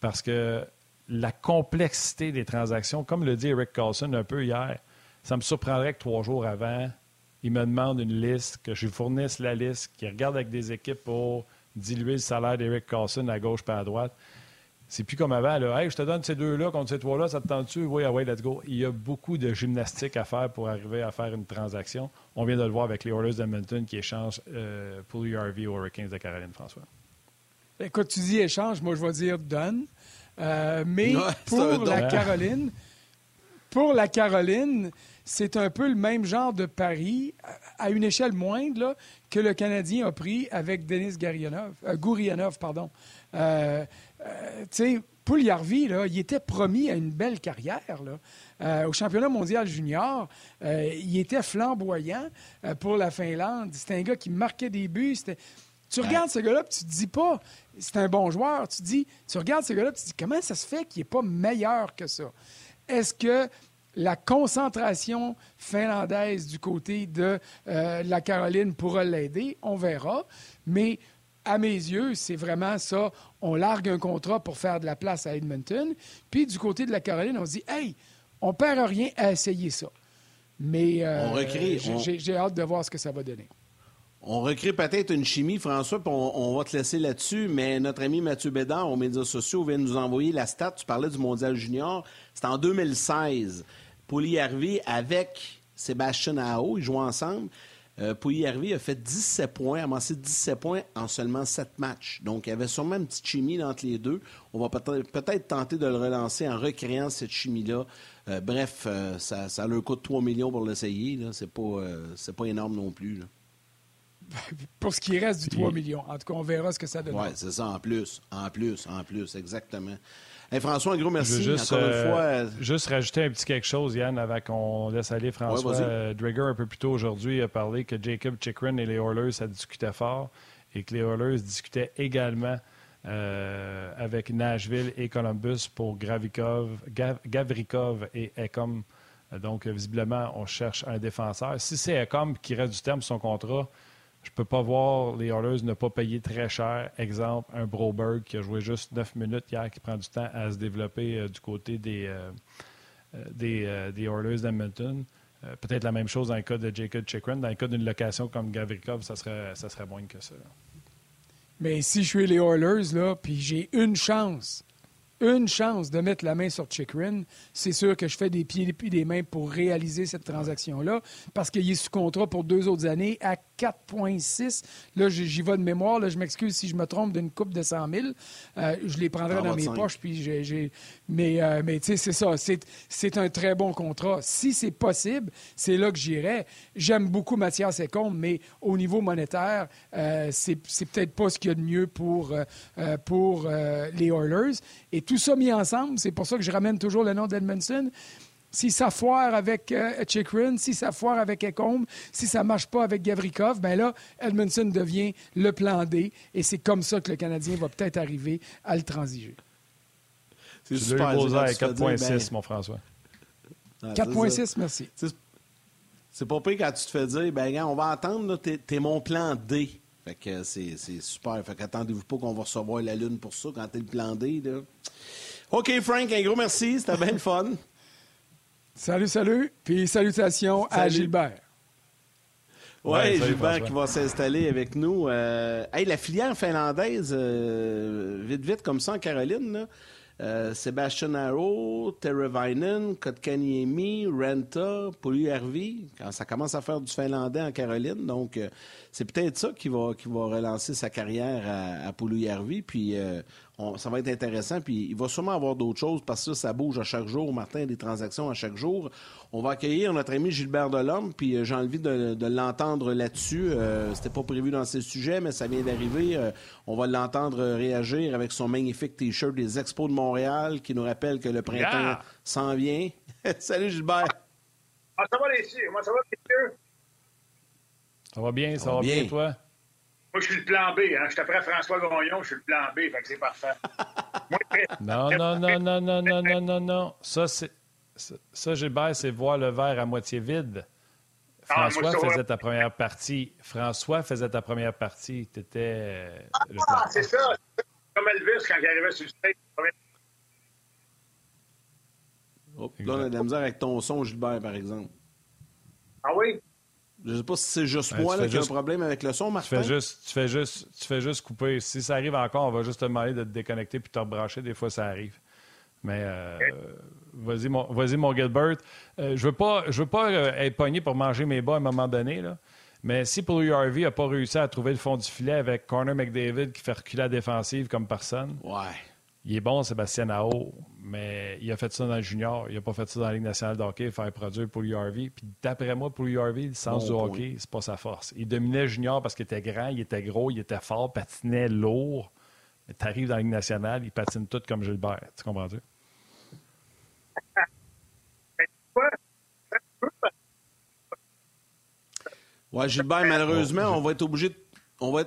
Parce que la complexité des transactions, comme le dit Eric Carlson un peu hier, ça me surprendrait que trois jours avant, il me demande une liste, que je lui fournisse la liste, qu'il regarde avec des équipes pour diluer le salaire d'Eric Carlson à gauche et à droite. C'est plus comme avant. Je te donne ces deux-là contre ces trois-là, ça te tente-tu? Oui, ah let's go. Il y a beaucoup de gymnastique à faire pour arriver à faire une transaction. On vient de le voir avec les Oilers d'Edmonton qui échangent euh, pour l'URV aux Hurricanes de Caroline, François. Écoute, tu dis échange, moi je vais dire donne. Euh, mais pour la Caroline, pour la Caroline, c'est un peu le même genre de pari, à une échelle moindre, que le Canadien a pris avec Denis Garianov, euh, Gourianov. Pardon. Euh, euh, tu sais, Pouliarvi, là, il était promis à une belle carrière. Là. Euh, au championnat mondial junior, euh, il était flamboyant pour la Finlande. C'était un gars qui marquait des buts. Tu regardes ce gars-là, tu te dis pas, c'est un bon joueur. Tu dis, tu regardes ce gars-là, tu te dis, comment ça se fait qu'il n'est pas meilleur que ça? Est-ce que la concentration finlandaise du côté de la Caroline pourra l'aider? On verra. Mais à mes yeux, c'est vraiment ça. On largue un contrat pour faire de la place à Edmonton. Puis du côté de la Caroline, on se dit, hey, on perd rien à essayer ça. Mais euh, j'ai hâte de voir ce que ça va donner. On recrée peut-être une chimie, François, puis on, va te laisser là-dessus, mais notre ami Mathieu Bédard aux médias sociaux vient de nous envoyer la stat. Tu parlais du Mondial Junior. C'était en 2016. Pauli Harvey avec Sébastien Aho, ils jouent ensemble. Euh, Pouilly a fait 17 points, a amassé 17 points en seulement 7 matchs. Donc, il y avait sûrement une petite chimie entre les deux. On va peut-être tenter de le relancer en recréant cette chimie-là. Euh, bref, euh, ça, ça leur coûte 3 millions pour l'essayer. C'est pas, euh, pas énorme non plus. pour ce qui reste du 3 millions. En tout cas, on verra ce que ça donne. Oui, c'est ça, en plus. En plus, en plus, exactement. François, un gros merci. Juste, Encore une fois. Euh, juste rajouter un petit quelque chose, Yann, avant qu'on laisse aller François. Euh, Drager, un peu plus tôt aujourd'hui, a parlé que Jacob Chikrin et les Oilers, ça discutait fort et que les Oilers discutaient également euh, avec Nashville et Columbus pour Gravikov, Gavrikov et Ecom. Donc, visiblement, on cherche un défenseur. Si c'est Ecom qui reste du terme sur son contrat, je peux pas voir les Oilers ne pas payer très cher. Exemple, un Broberg qui a joué juste 9 minutes hier, qui prend du temps à se développer euh, du côté des, euh, euh, des, des, Oilers d'Edmonton. Peut-être la même chose dans le cas de Jacob Chikrin. Dans le cas d'une location comme Gavrikov, ça serait, ça serait moins que ça. Mais si je suis les Oilers, là, puis j'ai une chance une chance de mettre la main sur Chikrin, c'est sûr que je fais des pieds et des mains pour réaliser cette transaction-là, parce qu'il est sous contrat pour deux autres années à 4,6. Là, j'y vais de mémoire. Là, je m'excuse si je me trompe d'une coupe de 100 000. Euh, je les prendrai dans mes poches. Puis j'ai, Mais, euh, mais tu sais, c'est ça. C'est, un très bon contrat. Si c'est possible, c'est là que j'irai. J'aime beaucoup Mathias Ecombe, mais au niveau monétaire, euh, c'est, peut-être pas ce qu'il y a de mieux pour, pour les Oilers. Et tout ça mis ensemble, c'est pour ça que je ramène toujours le nom d'Edmondson. Si ça foire avec euh, Chikrin, si ça foire avec Ecombe, si ça ne marche pas avec Gavrikov, ben là, Edmondson devient le plan D et c'est comme ça que le Canadien va peut-être arriver à le transiger. C'est super. 4.6, ben, mon François. 4.6, merci. C'est pas pire quand tu te fais dire, ben, on va attendre, t'es es mon plan D. Fait que c'est super. Fait qu'attendez-vous pas qu'on va recevoir la Lune pour ça quand t'es le plan D. Là. OK, Frank, un gros merci. C'était bien le fun. Salut, salut. Puis salutations à Gilbert. Oui, ouais, Gilbert qui va s'installer avec nous. Euh, hey, la filière finlandaise, euh, vite, vite, comme ça, en Caroline, euh, Sébastien Arrow, Teravainen, Kotkaniemi, Renta, Puljujärvi. Quand ça commence à faire du finlandais en Caroline, donc euh, c'est peut-être ça qui va, qui va relancer sa carrière à, à Puis euh, ça va être intéressant. Puis il va sûrement avoir d'autres choses parce que ça, bouge à chaque jour, Martin, des transactions à chaque jour. On va accueillir notre ami Gilbert Delhomme, puis euh, j'ai envie de, l'entendre là-dessus. Euh, C'était pas prévu dans ces sujets, mais ça vient d'arriver. Euh, on va l'entendre réagir avec son magnifique T-shirt des Expos de Montréal qui nous rappelle que le printemps s'en vient. Salut Gilbert. Ah, ça va les Moi, ça va, messieurs? Ça va bien, ça, va bien, toi? Moi, je suis le plan B. Hein. Je t'apprends François Gagnon, je suis le plan B, fait que c'est parfait. non, non, non, non, non, non, non, non, non. Ça, c'est. Ça, Gilbert, c'est voir le verre à moitié vide. Ah, François faisait ta première partie. François faisait ta première partie. Tu étais. Ah, c'est ça. Comme Elvis quand il arrivait sur le stage. Oh, là, on a de la misère avec ton son, Gilbert, par exemple. Ah oui? Je ne sais pas si c'est juste ben, moi qui ai un problème avec le son, Martin. Tu fais, juste, tu, fais juste, tu fais juste couper. Si ça arrive encore, on va juste te demander de te déconnecter puis te rebrancher. Des fois, ça arrive. Mais euh, vas-y, mon, vas mon Gilbert. Euh, je ne veux pas, je veux pas euh, être pogné pour manger mes bas à un moment donné. Là. Mais si pour URV n'a pas réussi à trouver le fond du filet avec Corner McDavid qui fait reculer la défensive comme personne, ouais. Il est bon, Sébastien Nao, mais il a fait ça dans le junior. Il n'a pas fait ça dans la Ligue nationale de hockey, faire produire pour URV. Puis d'après moi, pour URV, le sens du hockey, c'est pas sa force. Il dominait junior parce qu'il était grand, il était gros, il était fort, patinait lourd. Mais tu arrives dans la Ligue nationale, il patine tout comme Gilbert. Tu comprends-tu? Ouais, Gilbert, malheureusement, on va être obligé de on va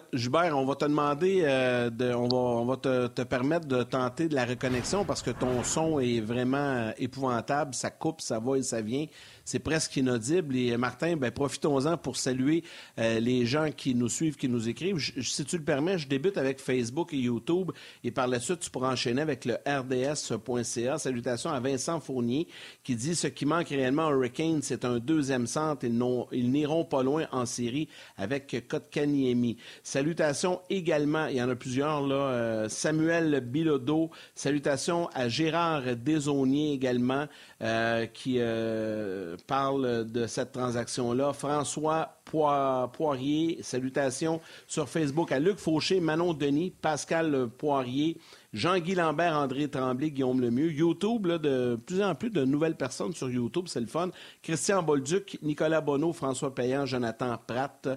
on va te demander, euh, de, on va, on va te, te, permettre de tenter de la reconnexion parce que ton son est vraiment épouvantable. Ça coupe, ça va et ça vient c'est presque inaudible. Et Martin, ben, profitons-en pour saluer euh, les gens qui nous suivent, qui nous écrivent. si tu le permets, je débute avec Facebook et YouTube et par la suite, tu pourras enchaîner avec le rds.ca. Salutations à Vincent Fournier qui dit ce qui manque réellement à Hurricane, c'est un deuxième centre. Ils, n'iront pas loin en série avec Kotkaniemi. Salutations également, il y en a plusieurs là, euh, Samuel Bilodeau. Salutations à Gérard Desaunier également. Euh, qui euh, parle de cette transaction-là. François Poirier, salutations sur Facebook à Luc Fauché, Manon Denis, Pascal Poirier, Jean-Guy Lambert, André Tremblay, Guillaume Lemieux. YouTube, de plus en plus de nouvelles personnes sur YouTube, c'est le fun. Christian Bolduc, Nicolas Bonneau, François Payan, Jonathan Pratt.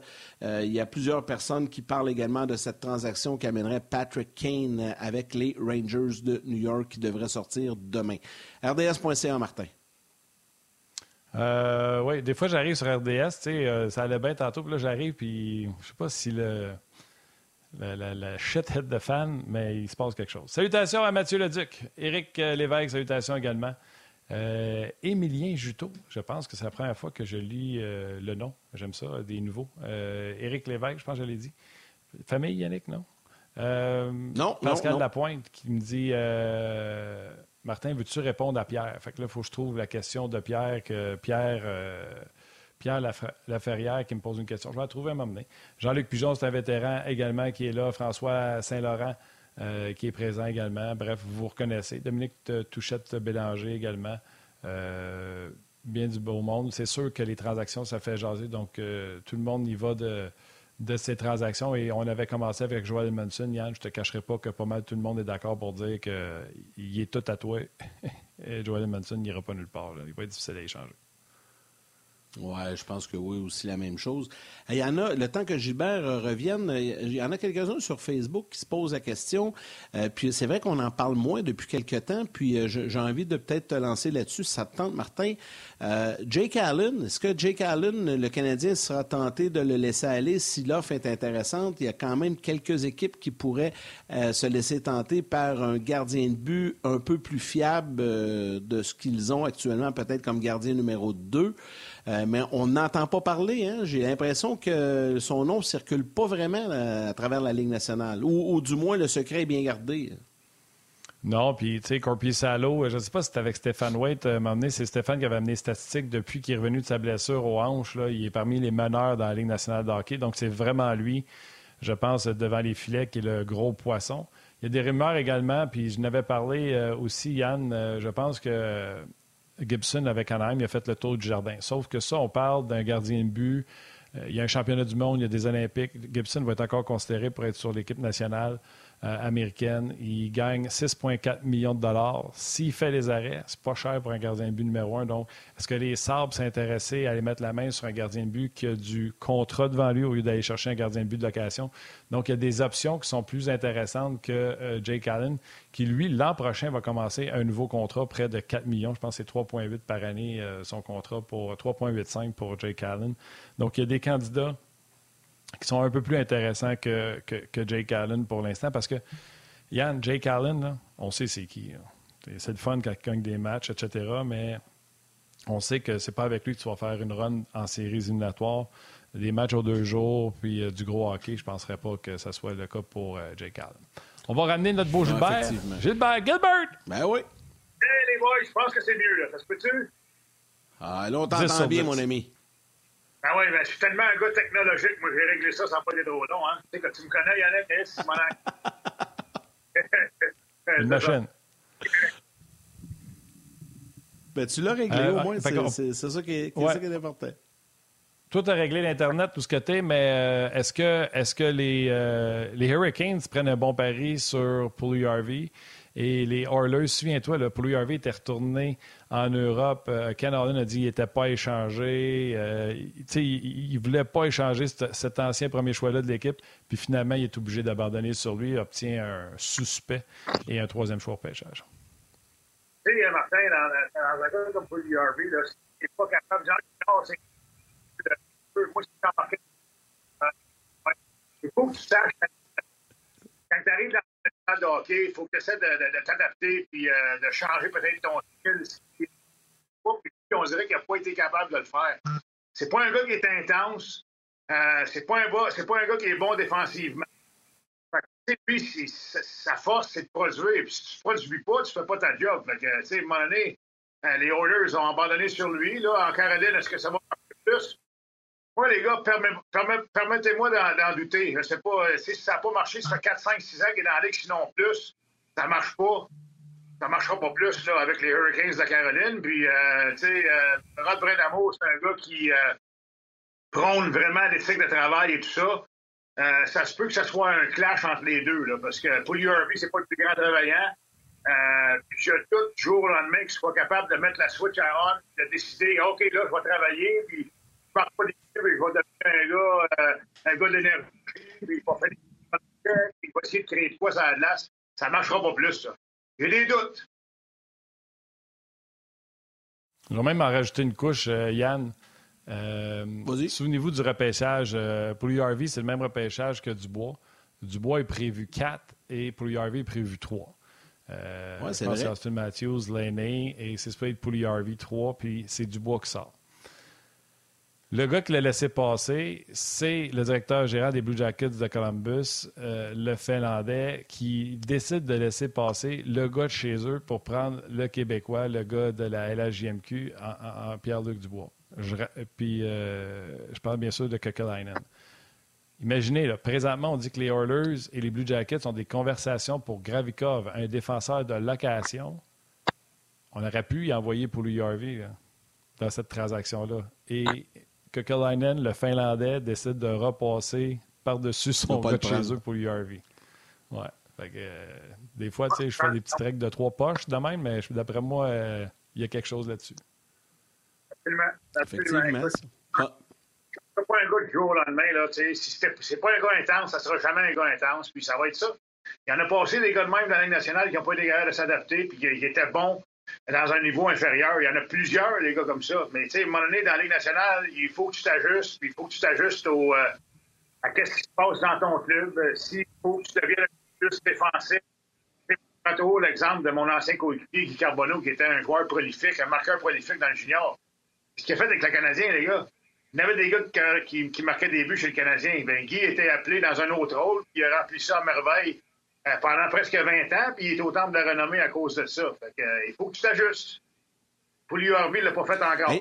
Euh, il y a plusieurs personnes qui parlent également de cette transaction qui amènerait Patrick Kane avec les Rangers de New York qui devrait sortir demain. RDS.ca, Martin. Euh, oui, des fois j'arrive sur RDS, tu sais, euh, ça allait bien tantôt, puis là j'arrive, puis je sais pas si le, la, shithead de fan, mais il se passe quelque chose. Salutations à Mathieu Leduc, Éric euh, Lévesque, salutations également. Euh, Émilien Juteau, je pense que c'est la première fois que je lis le nom, j'aime ça, des nouveaux. Éric Lévesque, je pense que je l'ai dit. Famille Yannick, non? non, Pascal non, Lapointe qui me dit Martin, veux-tu répondre à Pierre? Fait que là, il faut que je trouve la question de Pierre, que Pierre, euh, Pierre Laferrière qui me pose une question. Je vais la trouver à m'emmener. Jean-Luc Pigeon, c'est un vétéran également qui est là. François Saint-Laurent, euh, qui est présent également. Bref, vous vous reconnaissez. Dominique Touchette Bélanger également. Euh, bien du beau monde. C'est sûr que les transactions, ça fait jaser. Donc, tout le monde y va de de ces transactions. Et on avait commencé avec Joel Manson. Yann, je te cacherai pas que pas mal tout le monde est d'accord pour dire qu'il est tout à toi. Et Joel Manson n'ira pas nulle part. Il va être difficile à échanger. Oui, je pense que oui, aussi la même chose. Il y en a, le temps que Gilbert euh, revienne, il y en a quelques-uns sur Facebook qui se posent la question. Euh, puis c'est vrai qu'on en parle moins depuis quelques temps. Puis euh, j'ai envie de peut-être te lancer là-dessus, ça te tente, Martin. Jake Allen, est-ce que Jake Allen, le Canadien, sera tenté de le laisser aller si l'offre est intéressante? Il y a quand même quelques équipes qui pourraient se laisser tenter par un gardien de but un peu plus fiable de ce qu'ils ont actuellement, peut-être comme gardien numéro 2. Euh, mais on n'entend pas parler. Hein. J'ai l'impression que son nom ne circule pas vraiment euh, à, travers la Ligue nationale. Ou, du moins, le secret est bien gardé. Non, puis tu sais, Corpi Salo, je ne sais pas si c'était avec Stéphane Waite, euh, m'a c'est Stéphane qui avait amené les statistiques depuis qu'il est revenu de sa blessure aux hanches. Il est parmi les meneurs dans la Ligue nationale de hockey, donc c'est vraiment lui, je pense, devant les filets, qui est le gros poisson. Il y a des rumeurs également, puis je n'avais parlé euh, aussi, Yann, euh, je pense que Gibson avec Anaheim, il a fait le tour du jardin. Sauf que ça, on parle d'un gardien de but. Euh, il y a un championnat du monde, il y a des Olympiques. Gibson va être encore considéré pour être sur l'équipe nationale. Euh, américaine. Il gagne 6,4 millions de dollars. S'il fait les arrêts, c'est pas cher pour un gardien de but numéro un. Donc, est-ce que les Sabres s'intéressaient à aller mettre la main sur un gardien de but qui a du contrat devant lui au lieu d'aller chercher un gardien de but de location? Donc, il y a des options qui sont plus intéressantes que euh, Jake Allen, qui, lui, l'an prochain, va commencer un nouveau contrat près de 4 millions. Je pense que c'est 3,8 par année, euh, son contrat pour 3,85 pour Jake Allen. Donc, il y a des candidats qui sont un peu plus intéressants que, que, Jake Allen pour l'instant parce que Yann, Jake Allen, on sait c'est qui. C'est le fun quand il gagne des matchs, etc. Mais on sait que c'est pas avec lui que tu vas faire une run en séries éliminatoires. Des matchs aux deux jours, puis euh, du gros hockey, je ne penserais pas que ce soit le cas pour euh, Jake Allen. On va ramener notre beau Gilbert. Gilbert, Gilbert! Ben oui. Hey les boys, je pense que c'est mieux, là. Ça se peut-tu? Ah, là, on t'entend bien, mon ami. Ah oui, ben, je suis tellement un gars technologique, moi, j'ai réglé ça sans pas des drôles, hein. Tu sais, quand tu me connais, Yannick, hein, Simonac. Une machine. Ben, tu l'as réglé, euh, au moins. C'est ça, qui est, ouais. ça qui est important. Toi, tu as réglé l'Internet, tout ce que tu es, mais euh, est-ce que, est -ce que les, euh, les Hurricanes prennent un bon pari sur Pulley Harvey? Et les Oilers, souviens-toi, Pulley Harvey était retourné en Europe. Euh, Ken Allen a dit qu'il n'était pas échangé. Euh, il ne voulait pas échanger cet, ancien premier choix-là de l'équipe. Puis finalement, il est obligé d'abandonner sur lui. Il obtient un suspect et un troisième choix au pêchage. Tu sais, Martin, dans, un cas comme Harvey, pas capable de dire moi, c'est. Il faut que tu saches quand tu arrives dans de hockey, il faut que tu essaies de, t'adapter puis euh, de changer peut-être ton style. On dirait qu'il n'a pas été capable de le faire. C'est pas un gars qui est intense. Euh, c'est pas un pas un gars qui est bon défensivement. lui, sa force, c'est de produire. Puis si tu ne produis pas, tu ne fais pas ta job. Fait que, à un moment donné, euh, les Oilers ont abandonné sur lui. Là, en Caroline, est-ce que ça va plus? Moi, les gars, permettez-moi d'en douter. Je sais pas, euh, si ça n'a pas marché, ça fait 4, 5, 6 ans qu'il est dans la sinon plus. Ça ne marche pas. Ça marchera pas plus là, avec les Hurricanes de Caroline. Puis, euh, tu sais, euh, Rod Brenamo, c'est un gars qui euh, prône vraiment l'éthique de travail et tout ça. Ça se peut que ce soit un clash entre les deux, là, parce que Paul Harvey, c'est pas le plus grand travaillant. Puis je tout jour au lendemain qu'il soit capable de mettre la switch à on, de décider, OK, là, je vais travailler, puis je pars pas des je vais devenir un gars, un gars d'énergie, il va faire il va essayer de créer de quoi ça glace. Ça marchera pas plus, ça. J'ai des doutes. Je vais même en rajouter une couche, euh, Yann. Euh, Souvenez-vous du repêchage. Euh, pour Harvey, c'est le même repêchage que Dubois. Dubois est prévu 4 et pour Harvey est prévu 3. Euh, ouais, c'est Austin Matthews, l'aîné, et c'est pour Harvey 3, puis c'est Dubois qui sort. Le gars qui l'a laissé passer, c'est le directeur général des Blue Jackets de Columbus, euh, le Finlandais, qui décide de laisser passer le gars de chez eux pour prendre le Québécois, le gars de la LHJMQ, en, Pierre-Luc Dubois. Je, puis, euh, je parle bien sûr de Kekalainen. Imaginez, là, présentement, on dit que les Oilers et les Blue Jackets ont des conversations pour Gravikov, un défenseur de location. On aurait pu y envoyer pour Harvey dans cette transaction-là. Et Kekalainen, le Finlandais, décide de repasser par-dessus son gars de chez eux pour URV. Ouais. Euh, des fois, tu sais, je fais des petits treks de trois poches de même, mais d'après moi, euh, il y a quelque chose là-dessus. Absolument. Absolument. C'est pas un gars du jour au lendemain, là, tu sais. c'est pas un gars intense, ça sera jamais un gars intense, puis ça va être ça. Il y en a passé des gars de même dans la Ligue nationale qui n'ont pas été capables de s'adapter, puis qui étaient bons dans un niveau inférieur. Il y en a plusieurs, les gars, comme ça. Mais tu sais, à un moment donné, dans la Ligue nationale, il faut que tu t'ajustes, puis il faut que tu t'ajustes euh, à ce qui se passe dans ton club. Euh, s'il faut que tu deviennes plus défensif, c'est toujours l'exemple de mon ancien coéquipier, Guy Carbonneau, qui était un joueur prolifique, un marqueur prolifique dans le junior. Ce qu'il a fait avec le Canadien, les gars, il y avait des gars qui, qui, marquaient des buts chez le Canadien. Ben, Guy était appelé dans un autre rôle, puis il a rempli ça à merveille. Euh, pendant presque 20 ans, puis il est au temple de la renommée à cause de ça. Euh, il faut que tu t'ajustes. L'URV, il ne l'a pas fait encore.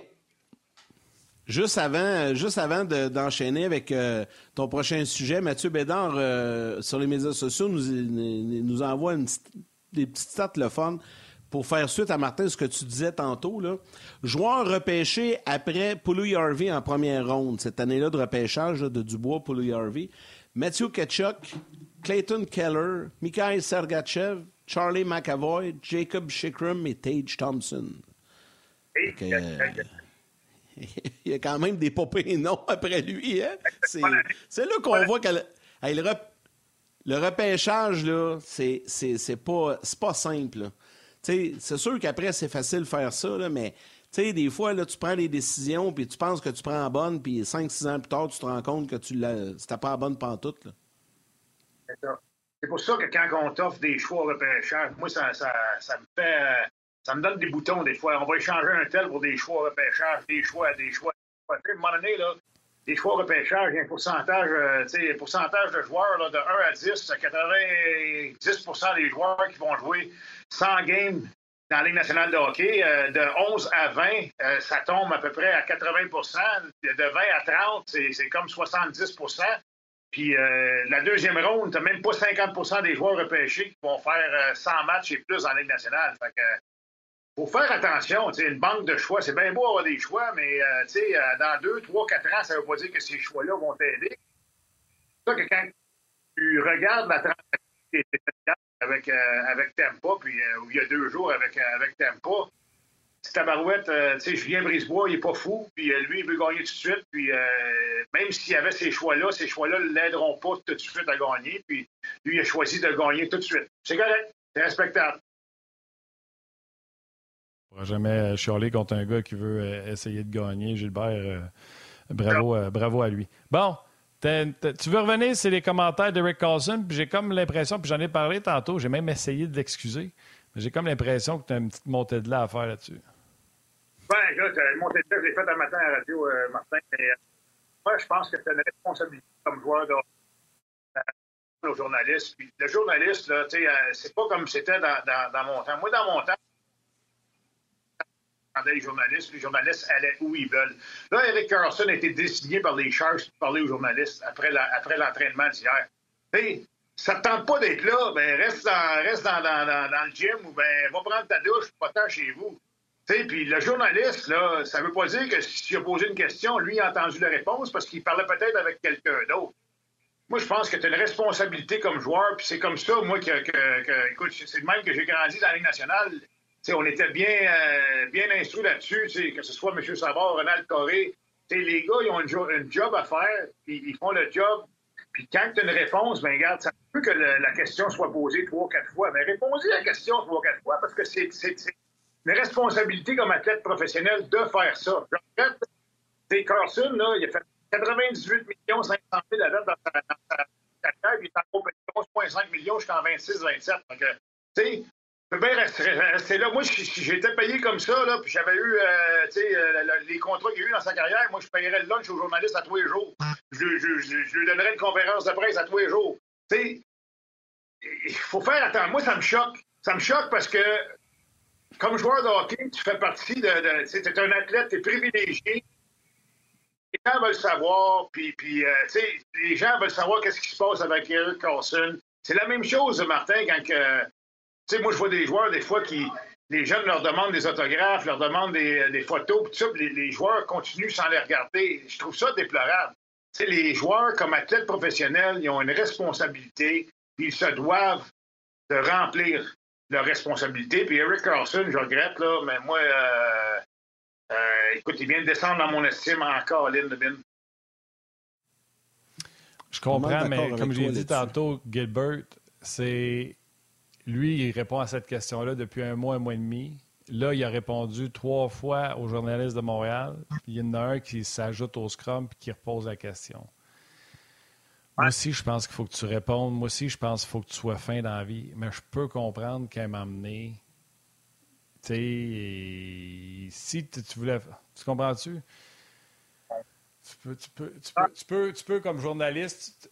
Juste avant, juste avant d'enchaîner avec euh, ton prochain sujet, Mathieu Bédard, euh, sur les médias sociaux, nous, nous envoie des petites stats le pour faire suite à Martin, ce que tu disais tantôt. Là. Joueur repêché après Poulouy Harvey en première ronde, cette année-là de repêchage de Dubois, Poulouy Harvey. Matthew Ketchuk, Clayton Keller, Mikhail Sergachev, Charlie McAvoy, Jacob Shikrum et Tage Thompson. il y a quand même des popés non après lui. Hein? C'est, là qu'on voit que le, repêchage, là, c'est, pas, pas simple. C'est sûr qu'après, c'est facile de faire ça, mais des fois, là, tu prends des décisions, puis tu penses que tu prends la bonne, puis 5-6 ans plus tard, tu te rends compte que tu n'étais pas la bonne pantoute. Là. C'est. C'est pour ça que quand on t'offre des choix repêchage, moi, ça, me fait euh, ça me donne des boutons des fois. On va échanger un tel pour des choix repêchage, des choix, des choix. À un moment donné, des choix repêchage, il y a un pourcentage, euh, pourcentage de joueurs de 1 à 10, 90% des joueurs qui vont jouer 100 games dans la Ligue nationale de hockey. Euh, de 11 à 20, euh, ça tombe à peu près à 80% De 20 à 30, c'est comme 70 puis la deuxième ronde, tu n'as même pas 50% des joueurs repêchés qui vont faire 100 matchs et plus en Ligue nationale. Fait que, faut faire attention. Une banque de choix, c'est bien beau avoir des choix, mais euh, euh, dans deux, trois, quatre ans, ça ne veut pas dire que ces choix-là vont t'aider. C'est ça que quand tu regardes la transaction avec, euh, avec Tempa, puis il y a deux jours avec, avec Tempa, Tabarouette, euh, tu sais, Julien Brisebois, il n'est pas fou, puis lui, il veut gagner tout de suite, puis même s'il y avait ces choix-là, ces choix-là ne l'aideront pas tout de suite à gagner, puis lui, il a choisi de gagner tout de suite. C'est correct, c'est respectable pourra jamais chialer contre un gars qui veut euh, essayer de gagner. Gilbert, euh, bravo, euh, bravo à lui. Bon, tu veux revenir sur les commentaires d'Eric Carlson, puis j'ai comme l'impression, puis j'en ai parlé tantôt, j'ai même essayé de l'excuser, mais j'ai comme l'impression que tu as une petite montée de lait à faire là-dessus. Ben, montée de lait, je l'ai faite un matin à la radio, Martin, mais moi, je pense que c'est une responsabilité comme joueur de aux journalistes. Puis le journaliste, là, c'est pas comme c'était dans, dans mon temps. Moi, dans mon temps, les journalistes, les journalistes allaient où ils veulent. Là, Eric Carlson a été désigné par les Sharks pour parler aux journalistes après, l'entraînement d'hier. ça ne te tente pas d'être là, ben reste, dans, reste dans, le gym ou ben va prendre ta douche, pas tant chez vous. Puis le journaliste, là, ça veut pas dire que s'il a posé une question, lui a entendu la réponse parce qu'il parlait peut-être avec quelqu'un d'autre. Moi, je pense que tu as une responsabilité comme joueur, puis c'est comme ça, moi, que, que écoute, c'est même que j'ai grandi dans la Ligue nationale on était bien, euh, bien instruits là-dessus, que ce soit M. Savard, Ronald Coré. les gars, ils ont un job à faire, puis ils font le job. Puis quand tu as une réponse, ben regarde, ça peut que la question soit posée trois, quatre fois. Mais répondez à la question trois, quatre fois, parce que c'est responsabilité comme athlète professionnel de faire ça. Je regarde, Carson, là, il a fait 98 millions 500 000 à date dans sa, carrière, puis il est en compétition 11,5 millions jusqu'en 26-27. Donc, tu sais, peux bien rester, là. Moi, j'étais payé comme ça, là, puis j'avais eu euh, euh, les contrats qu'il a eu dans sa carrière. Moi, je payerais le lunch aux journalistes à tous les jours. Je, lui donnerais une conférence de presse à tous les jours. il faut faire attention. Moi, ça me choque. Ça me choque parce que, comme joueur de hockey, tu fais partie de. de tu es un athlète, tu es privilégié. Les gens veulent savoir, puis, puis euh, les gens veulent savoir qu'est-ce qui se passe avec Eric Carlson. C'est la même chose, Martin, quand que, tu sais, moi, je vois des joueurs, des fois, qui. Les jeunes leur demandent des autographes, leur demandent des, photos, puis tout ça, les, joueurs continuent sans les regarder. Je trouve ça déplorable. Tu sais, les joueurs, comme athlètes professionnels, ils ont une responsabilité, ils se doivent de remplir leur responsabilité. Puis Eric Carlson, je regrette, là, mais moi, euh, euh, écoute, il vient de descendre dans mon estime encore, Lynn Bin. Je comprends, mais comme j'ai dit tantôt, Gilbert, c'est lui, il répond à cette question-là depuis un mois, un mois et demi. Là, il a répondu trois fois aux journalistes de Montréal. Il y en a un qui s'ajoute au scrum et qui repose la question. Moi aussi, je pense qu'il faut que tu répondes. Moi aussi, je pense qu'il faut que tu sois fin dans la vie. Mais je peux comprendre qu'elle m'a amené. Tu sais, si tu voulais. Tu comprends-tu? Tu peux, tu, peux, tu, peux, tu, peux, tu comme journaliste,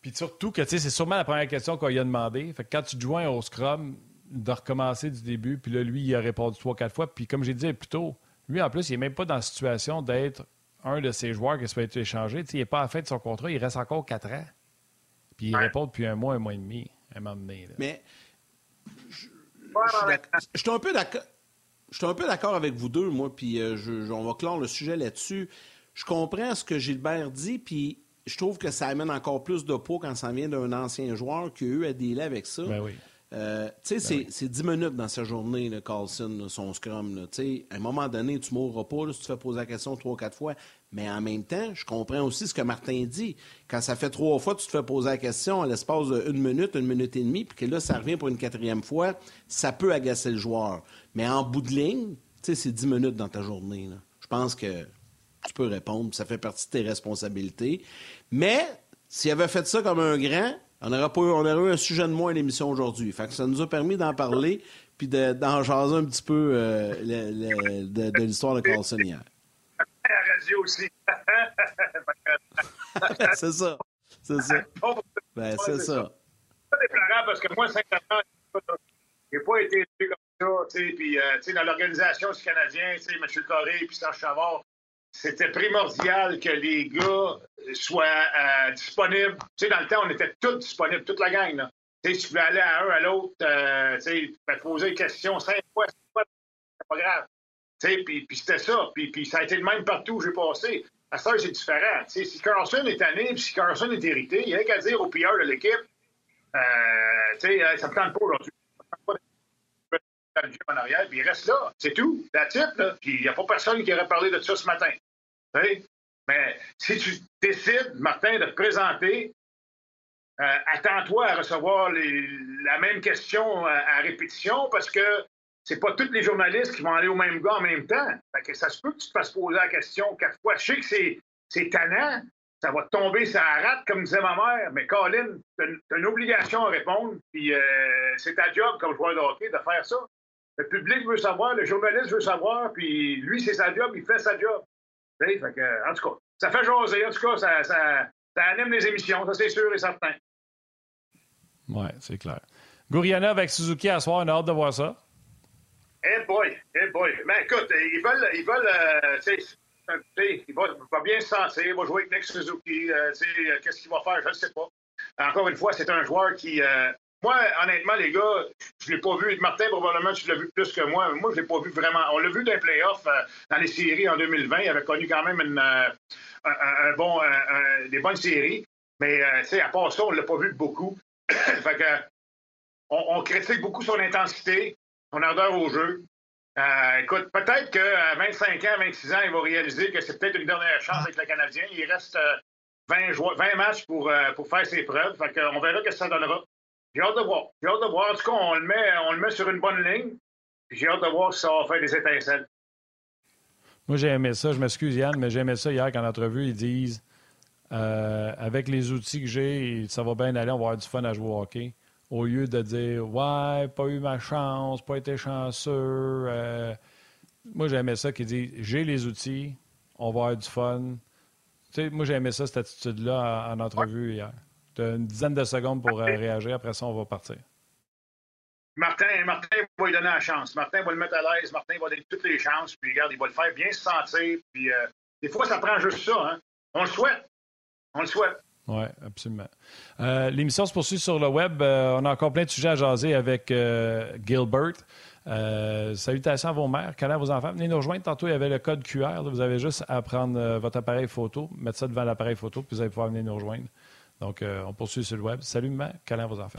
puis surtout que c'est sûrement la première question qu'on lui a demandé. Fait que quand tu te joins au Scrum, de recommencer du début, puis là, lui, il a répondu trois, quatre fois. Puis comme j'ai dit plus tôt, Lui, en plus, il n'est même pas dans la situation d'être un de ces joueurs qui se peut être échangé. il n'est pas à la fin de son contrat, il reste encore quatre ans. Puis il répond depuis un mois, un mois et demi, à un moment donné. Mais je, suis un peu d'accord. Je suis un peu d'accord avec vous deux, moi, puis euh, on va clore le sujet là-dessus. Je comprends ce que Gilbert dit, puis je trouve que ça amène encore plus de poids quand ça vient d'un ancien joueur qui a eu à dealer avec ça. Ben oui. Euh, tu sais, ben c'est 10 minutes dans sa journée, le Carlson, son scrum. Là. À un moment donné, tu ne mourras pas si tu fais poser la question trois, quatre fois. Mais en même temps, je comprends aussi ce que Martin dit. Quand ça fait trois fois, tu te fais poser la question à l'espace d'une minute, une minute et demie, puis que là, ça revient pour une quatrième fois, ça peut agacer le joueur. Mais en bout de ligne, tu sais, c'est 10 minutes dans ta journée. Je pense que tu peux répondre, ça fait partie de tes responsabilités. Mais s'il avait fait ça comme un grand, on aurait, pas, on aurait eu un sujet de moins à l'émission aujourd'hui. Fait que ça nous a permis d'en parler puis d'en jaser un petit peu euh, de, l'histoire de Carlson hier. La radio aussi. c'est ça. C'est ça. Ben, c'est ça. C'est déplorant parce que moi, sincèrement, j'ai pas été élevé comme ça. Puis, euh, dans l'organisation du Canadien, M. Corée et Serge Chavard, c'était primordial que les gars soient euh, disponibles. Tu sais, dans le temps, on était tous disponibles, toute la gang. Là. Tu sais, si tu voulais aller à un, à l'autre, euh, tu sais, poser une question cinq fois, c'est pas grave. Tu sais, puis, puis c'était ça. Puis, puis ça a été le même partout où j'ai passé. À ça, c'est différent. Tu sais, si Carlson est tanné, puis si Carlson est irrité, il n'y a qu'à dire au pire de l'équipe, euh, tu sais, ça me tente pas aujourd'hui. En arrière, puis il reste là. C'est tout. La type, là. Puis il n'y a pas personne qui aurait parlé de ça ce matin. Mais si tu décides, Martin, de te présenter, euh, attends-toi à recevoir la même question à, répétition parce que c'est pas tous les journalistes qui vont aller au même gars en même temps. ça se peut que tu te fasses poser la question quatre fois. Je sais que c'est tannant, ça va tomber ça rate, comme disait ma mère, mais Colin, tu as, une obligation à répondre, puis euh, c'est ta job comme joueur de hockey de faire ça. Le public veut savoir, le journaliste veut savoir, puis lui, c'est sa job, il fait sa job en tout cas, ça fait jaser. En tout cas, ça, ça, anime les émissions, ça c'est sûr et certain. Oui, c'est clair. Gouriana avec Suzuki à soir, on a hâte de voir ça. Eh boy, eh boy. Mais écoute, ils veulent, ils veulent, euh, tu sais, il va, bien se sentir, il va jouer avec Nick Suzuki, euh, tu sais, euh, qu'est-ce qu'il va faire, je ne sais pas. Encore une fois, c'est un joueur qui, moi, honnêtement, les gars, je ne l'ai pas vu. Martin, probablement, tu l'as vu plus que moi. Moi, je ne l'ai pas vu vraiment. On l'a vu dans les playoffs, euh, dans les séries en 2020. Il avait connu quand même une, euh, un, bon, des bonnes séries. Mais, euh, tu sais, à part ça, on ne l'a pas vu beaucoup. fait que, on, critique beaucoup son intensité, son ardeur au jeu. écoute, peut-être qu'à 25 ans, 26 ans, il va réaliser que c'est peut-être une dernière chance avec le Canadien. Il reste 20, 20 matchs pour, pour faire ses preuves. Fait on verra ce que ça donnera. J'ai hâte de voir. J'ai hâte de voir. En tout cas, on le met, on le met sur une bonne ligne. J'ai hâte de voir si ça va faire des étincelles. Moi, j'ai aimé ça. Je m'excuse, Yann, mais j'ai aimé ça hier qu'en entrevue, ils disent euh, avec les outils que j'ai, ça va bien aller, on va avoir du fun à jouer au hockey. Au lieu de dire Ouais, pas eu ma chance, pas été chanceux. Euh, moi, j'ai aimé ça qu'ils disent J'ai les outils, on va avoir du fun. Tu sais, moi, j'ai aimé ça, cette attitude-là en, entrevue hier. Tu as une dizaine de secondes pour euh, réagir. Après ça, on va partir. Martin, Martin va lui donner la chance. Martin va le mettre à l'aise. Martin va donner toutes les chances. Puis, regarde, il va le faire bien se sentir. Puis, euh, des fois, ça prend juste ça. Hein. On le souhaite. On le souhaite. Oui, absolument. Euh, l'émission se poursuit sur le web. on a encore plein de sujets à jaser avec Gilbert. salutations à vos mères, à vos enfants. Venez nous rejoindre. Tantôt, il y avait le code QR. Vous avez juste à prendre votre appareil photo, mettre ça devant l'appareil photo, puis vous allez pouvoir venir nous rejoindre. Donc, euh, on poursuit sur le web. Salut, maman. Câlin vos enfants.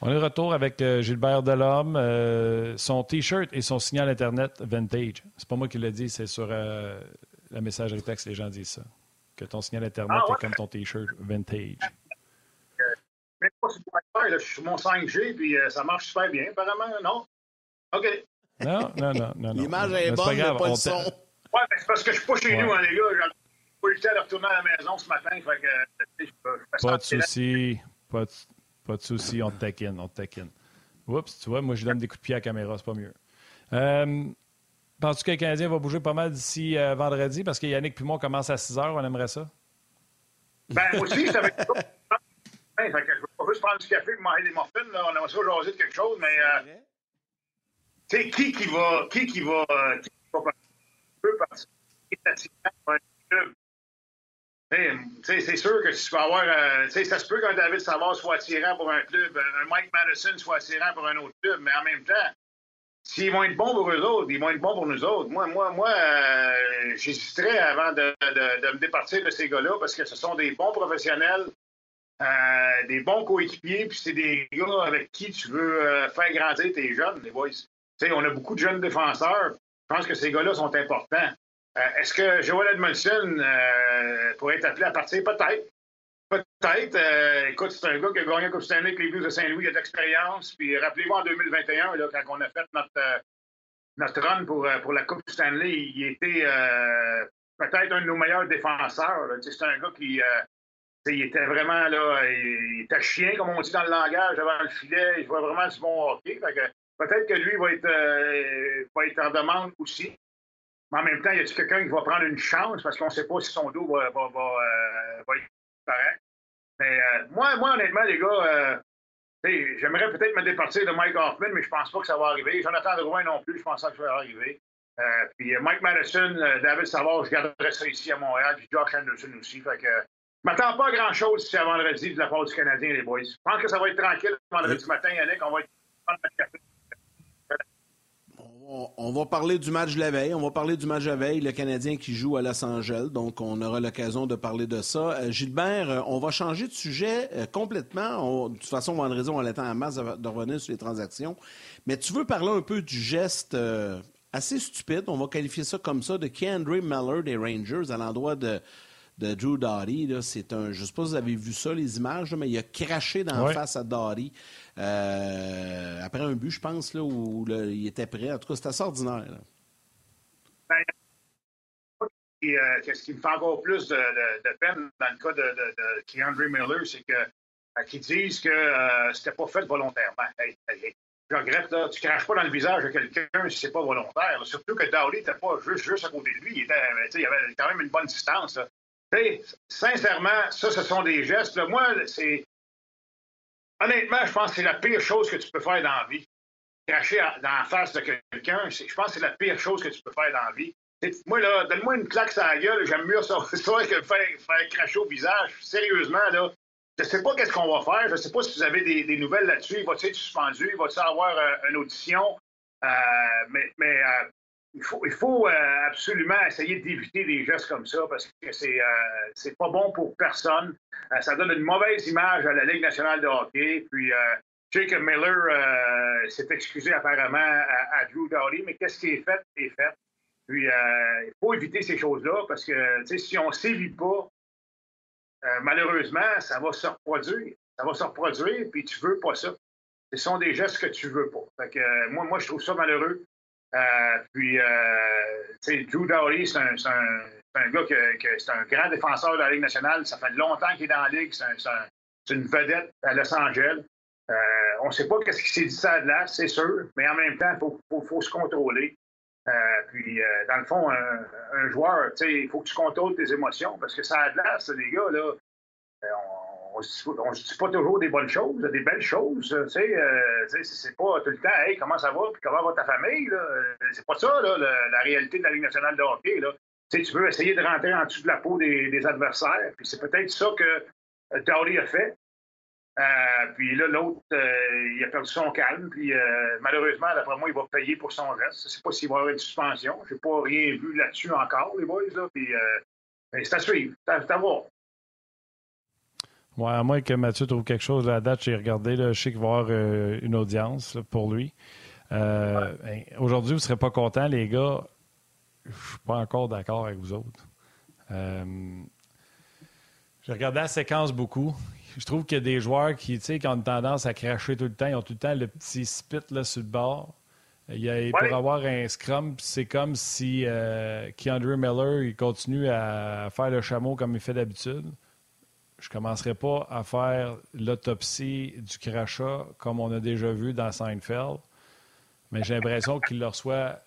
On est de retour avec euh, Gilbert Delhomme. Euh, son T-shirt et son signal Internet vintage. C'est pas moi qui l'ai dit, c'est sur la messagerie texte, les gens disent ça. Que ton signal Internet ah, est comme ton T-shirt vintage. Mais pas sur je suis sur mon 5G, puis ça marche super bien, apparemment, non? OK. Non, non, non, non. L'image est bonne, mais pas le son. Ouais, c'est parce que je suis pas chez nous, hein, les gars. J'ai pas eu le temps de retourner à la maison ce matin. Fait que, je, pas de souci. Pas de, pas de souci. On te taquine. On te taquine. Oups, tu vois, moi, je donne des coups de pied à la caméra. C'est pas mieux. Euh, Penses-tu que le Canadien va bouger pas mal d'ici euh, vendredi? Parce que Yannick Pumon commence à 6 heures. On aimerait ça. Ben, moi aussi, ça va être fait que je vais pas juste prendre du café et manger des muffins. Là. On a aussi jaser de quelque chose, mais euh, sais, qui qui va, qui qui va, euh, qui va participer un club? C'est sûr que tu peux avoir. Euh, ça se peut qu'un David Savard soit attirant pour un club, un Mike Madison soit attirant pour un autre club, mais en même temps, s'ils vont être bons pour eux autres, ils vont être bons pour nous autres. Moi, moi, moi, euh, j'hésiterais avant de, de, me départir de ces gars-là parce que ce sont des bons professionnels, euh, des bons coéquipiers, puis c'est des gars avec qui tu veux euh, faire grandir tes jeunes, les boys. On a beaucoup de jeunes défenseurs. Je pense que ces gars-là sont importants. Est-ce que Joel Edmondson pourrait être appelé à partir? Peut-être. Peut-être. Euh, écoute, c'est un gars qui a gagné la Coupe Stanley avec les Blues de Saint-Louis, il a de l'expérience. Puis rappelez-vous, en 2021, là, quand on a fait notre, euh, notre run pour, euh, pour la Coupe Stanley, il était peut-être un de nos meilleurs défenseurs. C'est un gars qui il était vraiment là, il était chien, comme on dit dans le langage, devant le filet. Il jouait vraiment du bon hockey. Peut-être que lui va être, va être en demande aussi. Mais en même temps, y a-t-il quelqu'un qui va prendre une chance? Parce qu'on ne sait pas si son dos va, va, va être correct. Mais euh, moi, moi, honnêtement, les gars, euh, j'aimerais peut-être me départir de Mike Hoffman, mais je pense pas que ça va arriver. Jonathan Drouin non plus, je pense pas que ça va arriver. Euh, puis Mike Madison, David Savard, je garderai ça ici à Montréal, puis Josh Anderson aussi. Fait que je m'attends pas à grand-chose si c'est vendredi de la part du Canadien, les boys. Je pense que ça va être tranquille vendredi matin, Yannick. On va être on va parler du match de la veille. On va parler du match de la veille, le Canadien qui joue à Los Angeles. Donc, on aura l'occasion de parler de ça. Euh, Gilbert, euh, on va changer de sujet euh, complètement. de toute façon, vendredi, on attend en masse de, revenir sur les transactions. Mais tu veux parler un peu du geste assez stupide, on va qualifier ça comme ça, de Kendry Miller des Rangers à l'endroit de, de Drew Doughty. C'est un, je ne sais pas si vous avez vu ça, les images, mais il a craché dans face à Doughty. Euh, après un but, je pense, là, où il était prêt. En tout cas, c'était assez ordinaire. Euh, ce qui me fait encore plus de, peine dans le cas de, de, Miller, c'est que euh, qu'ils disent que euh, c'était pas fait volontairement. je regrette, là, tu craches pas dans le visage de quelqu'un si c'est pas volontaire. Surtout que Dowdy n'était pas juste, juste à côté de lui. Il y avait quand même une bonne distance. Sincèrement, ça, ce sont des gestes. Moi, c'est Honnêtement, je pense que c'est la pire chose que tu peux faire dans la vie. Cracher dans la face de quelqu'un, je pense que c'est la pire chose que tu peux faire dans la vie. Moi, là, donne-moi une claque sur la gueule, j'aime mieux ça, que faire, faire cracher au visage. Sérieusement, là, je ne sais pas qu'est-ce qu'on va faire. Je ne sais pas si vous avez des, nouvelles là-dessus. Il va-t-il être suspendu? Il va-t-il avoir euh, une audition? Euh, mais mais euh, il faut, il faut euh, absolument essayer d'éviter des gestes comme ça parce que c'est euh, pas bon pour personne. Euh, ça donne une mauvaise image à la Ligue nationale de hockey. Puis je sais que Miller s'est excusé apparemment à, Drew Doughty, mais qu'est-ce qui est fait est fait. Puis il faut éviter ces choses-là parce que si on ne sévit pas, malheureusement, ça va se reproduire. Ça va se reproduire, puis tu veux pas ça. Ce sont des gestes que tu veux pas. Fait que, moi, moi, je trouve ça malheureux. Euh, puis, euh, tu sais, Drew Dowdy, c'est un, gars que, c'est un grand défenseur de la Ligue nationale. Ça fait longtemps qu'il est dans la Ligue. C'est une vedette à Los Angeles. Euh, on ne sait pas qu'est-ce qui s'est dit ça de là, c'est sûr, mais en même temps, il faut, faut, se contrôler. puis, dans le fond, un, un joueur, il faut que tu contrôles tes émotions parce que ça a de les gars, là, on, ne se dit pas toujours des bonnes choses, des belles choses. Tu sais, euh, c'est pas tout le temps, hey, comment ça va, puis comment va ta famille. Euh, c'est pas ça, la, réalité de la Ligue nationale de hockey. Tu, sais, tu veux essayer de rentrer en dessous de la peau des, adversaires, puis c'est peut-être ça que euh, Dowdy a fait. puis là, l'autre, il a perdu son calme. Puis malheureusement, d'après moi, il va payer pour son geste. Je ne sais pas s'il va y avoir une suspension. Je n'ai pas rien vu là-dessus encore, les boys. Là. Puis, c'est à suivre. C'est voir. Ouais, à moins que Mathieu trouve quelque chose, la date, j'ai regardé, là, je sais qu'il va y avoir euh, une audience pour lui. Euh, ben, aujourd'hui, vous ne serez pas contents, les gars. Je ne suis pas encore d'accord avec vous autres. Euh, j'ai regardé la séquence beaucoup. Je trouve qu'il y a des joueurs qui, qui ont tendance à cracher tout le temps. Ils ont tout le temps le petit spit là, sur le bord. Il, y a, pour avoir un scrum, c'est comme si euh, Keandre Miller il continue à faire le chameau comme il fait d'habitude je ne commencerai pas à faire l'autopsie du crachat comme on a déjà vu dans Seinfeld, mais j'ai l'impression qu'il le reçoit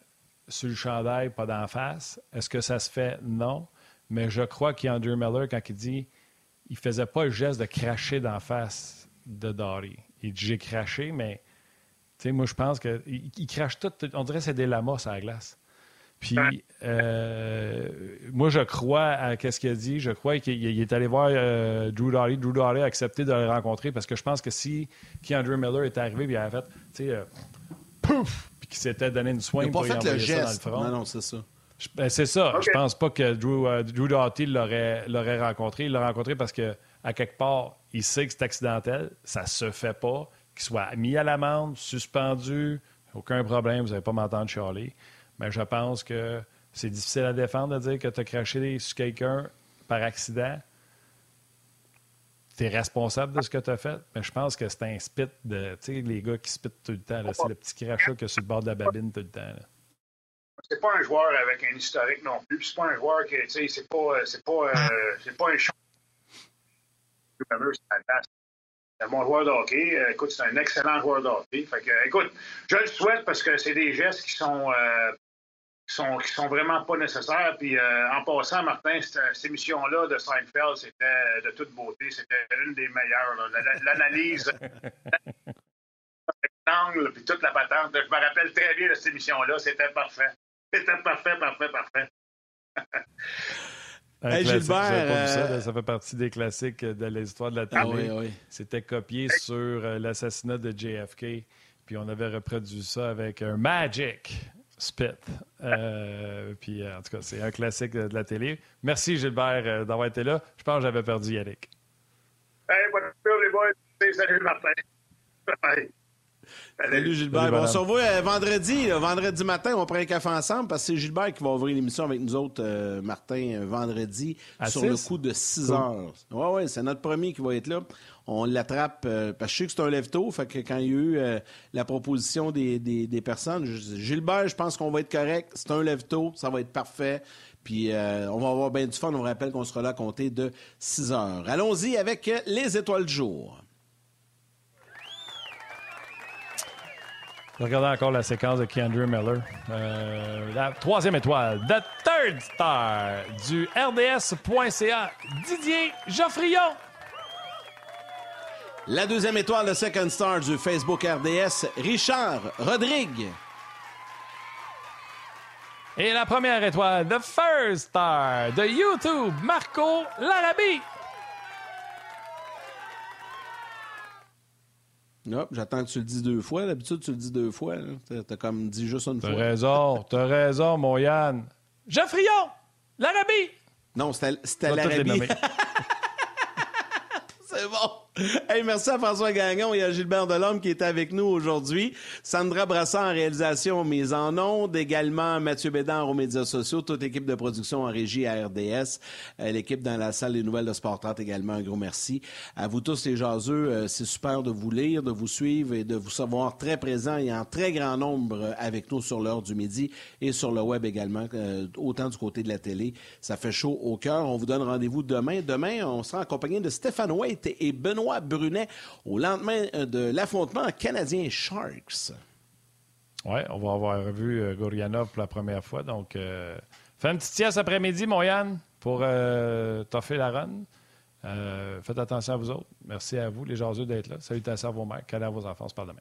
sur le chandail, pas d'en face. Est-ce que ça se fait? Non. Mais je crois qu'Andrew Miller, quand il dit il faisait pas le geste de cracher d'en face de Dory. Il dit J'ai craché, mais moi, je pense qu'il il crache tout. On dirait que c'est des lamas à la glace. Puis, euh, moi, je crois à ce qu'il a dit. Je crois qu'il est allé voir euh, Drew Doughty. Drew Doughty a accepté de le rencontrer parce que je pense que si Andrew Miller était arrivé et il avait fait, tu sais, euh, pouf, puis qu'il s'était donné une soin pour pas fait le geste. Ça dans le front. Non, non, c'est ça. Ben, c'est ça. Je pense pas que Drew, Drew Doughty l'aurait rencontré. Il l'a rencontré parce que à quelque part, il sait que c'est accidentel. Ça se fait pas. Qu'il soit mis à l'amende, suspendu, aucun problème. Vous n'allez pas m'entendre chialer mais je pense que c'est difficile à défendre de dire que tu as craché sur quelqu'un par accident. Tu es responsable de ce que tu as fait, mais je pense que c'est un spit de. Tu sais, les gars qui spitent tout le temps, c'est le petit crachat que sur le bord de la babine tout le temps. C'est pas un joueur avec un historique non plus. C'est pas un joueur qui, tu sais, c'est pas, c'est pas, euh, c'est pas un champion. C'est bon joueur de. Euh, écoute, c'est un excellent joueur de. Fait que, écoute, je le souhaite parce que c'est des gestes qui sont euh, qui sont, qui sont vraiment pas nécessaires. Puis euh, en passant, Martin, cette, émission-là de Seinfeld, c'était de toute beauté. C'était une des meilleures. L'analyse, l'angle, puis toute la patente. Je me rappelle très bien de cette émission-là. C'était parfait. C'était parfait, parfait, parfait. Hey, Gilbert, ça, ça, fait partie des classiques de l'histoire de la télé. Ah, oui, oui. C'était copié sur euh, l'assassinat de JFK. Puis on avait reproduit ça avec un Magic Spit. Euh, puis euh, en tout cas, c'est un classique de, la télé. Merci Gilbert euh, d'avoir été là. Je pense que j'avais perdu Yannick. Hey, les boys. Salut Martin. Salut Gilbert. on se revoit vendredi, vendredi matin, on prend un café ensemble parce que c'est Gilbert qui va ouvrir l'émission avec nous autres, Martin, vendredi, sur le coup de 6 heures. Oui, oui, c'est notre premier qui va être là on l'attrape, euh, parce que je sais que c'est un lève-tôt, fait que quand il y a eu euh, la proposition des, des, personnes, Gilbert, je pense qu'on va être correct, c'est un lève-tôt, ça va être parfait, puis euh, on va avoir bien du fun, on vous rappelle qu'on sera là à compter de 6 heures. Allons-y avec les étoiles du jour. Regardez encore la séquence de Keandre Miller. la troisième étoile, The Third Star du RDS.ca, Didier Geoffrion. La deuxième étoile, le second star du Facebook RDS, Richard Rodrigue. Et la première étoile, the first star de YouTube, Marco Larabie. Non, j'attends que tu le dises deux fois. D'habitude, tu le dis deux fois. T'as comme dit juste une fois. T'as raison, t'as raison, mon Yann. Geoffrion, l'Arabie. Non, c'était l'Arabie. C'est bon. Hey, merci à François Gagnon et à Gilbert Delhomme qui est avec nous aujourd'hui. Sandra Brassard en réalisation mise en ondes. Également Mathieu Bédard aux médias sociaux. Toute l'équipe de production en régie à RDS. Euh, l'équipe dans la salle des nouvelles de Sport 30 également. Un gros merci. À vous tous les jaseux, euh, c'est super de vous lire, de vous suivre et de vous savoir très présent et en très grand nombre avec nous sur l'heure du midi et sur le web également, euh, autant du côté de la télé. Ça fait chaud au cœur. On vous donne rendez-vous demain. Demain, on sera accompagné de Stéphane White et Benoît Brunet au lendemain euh, de l'affrontement canadien Sharks. Oui, on va avoir vu euh, Gorianov pour la première fois. Donc, euh, fais une petite sieste après-midi, mon pour euh, toffer la run. faites attention à vous autres. Merci à vous, les jaseux, d'être là. Salutations à vos mères. Câlins à vos enfants. On se parle demain.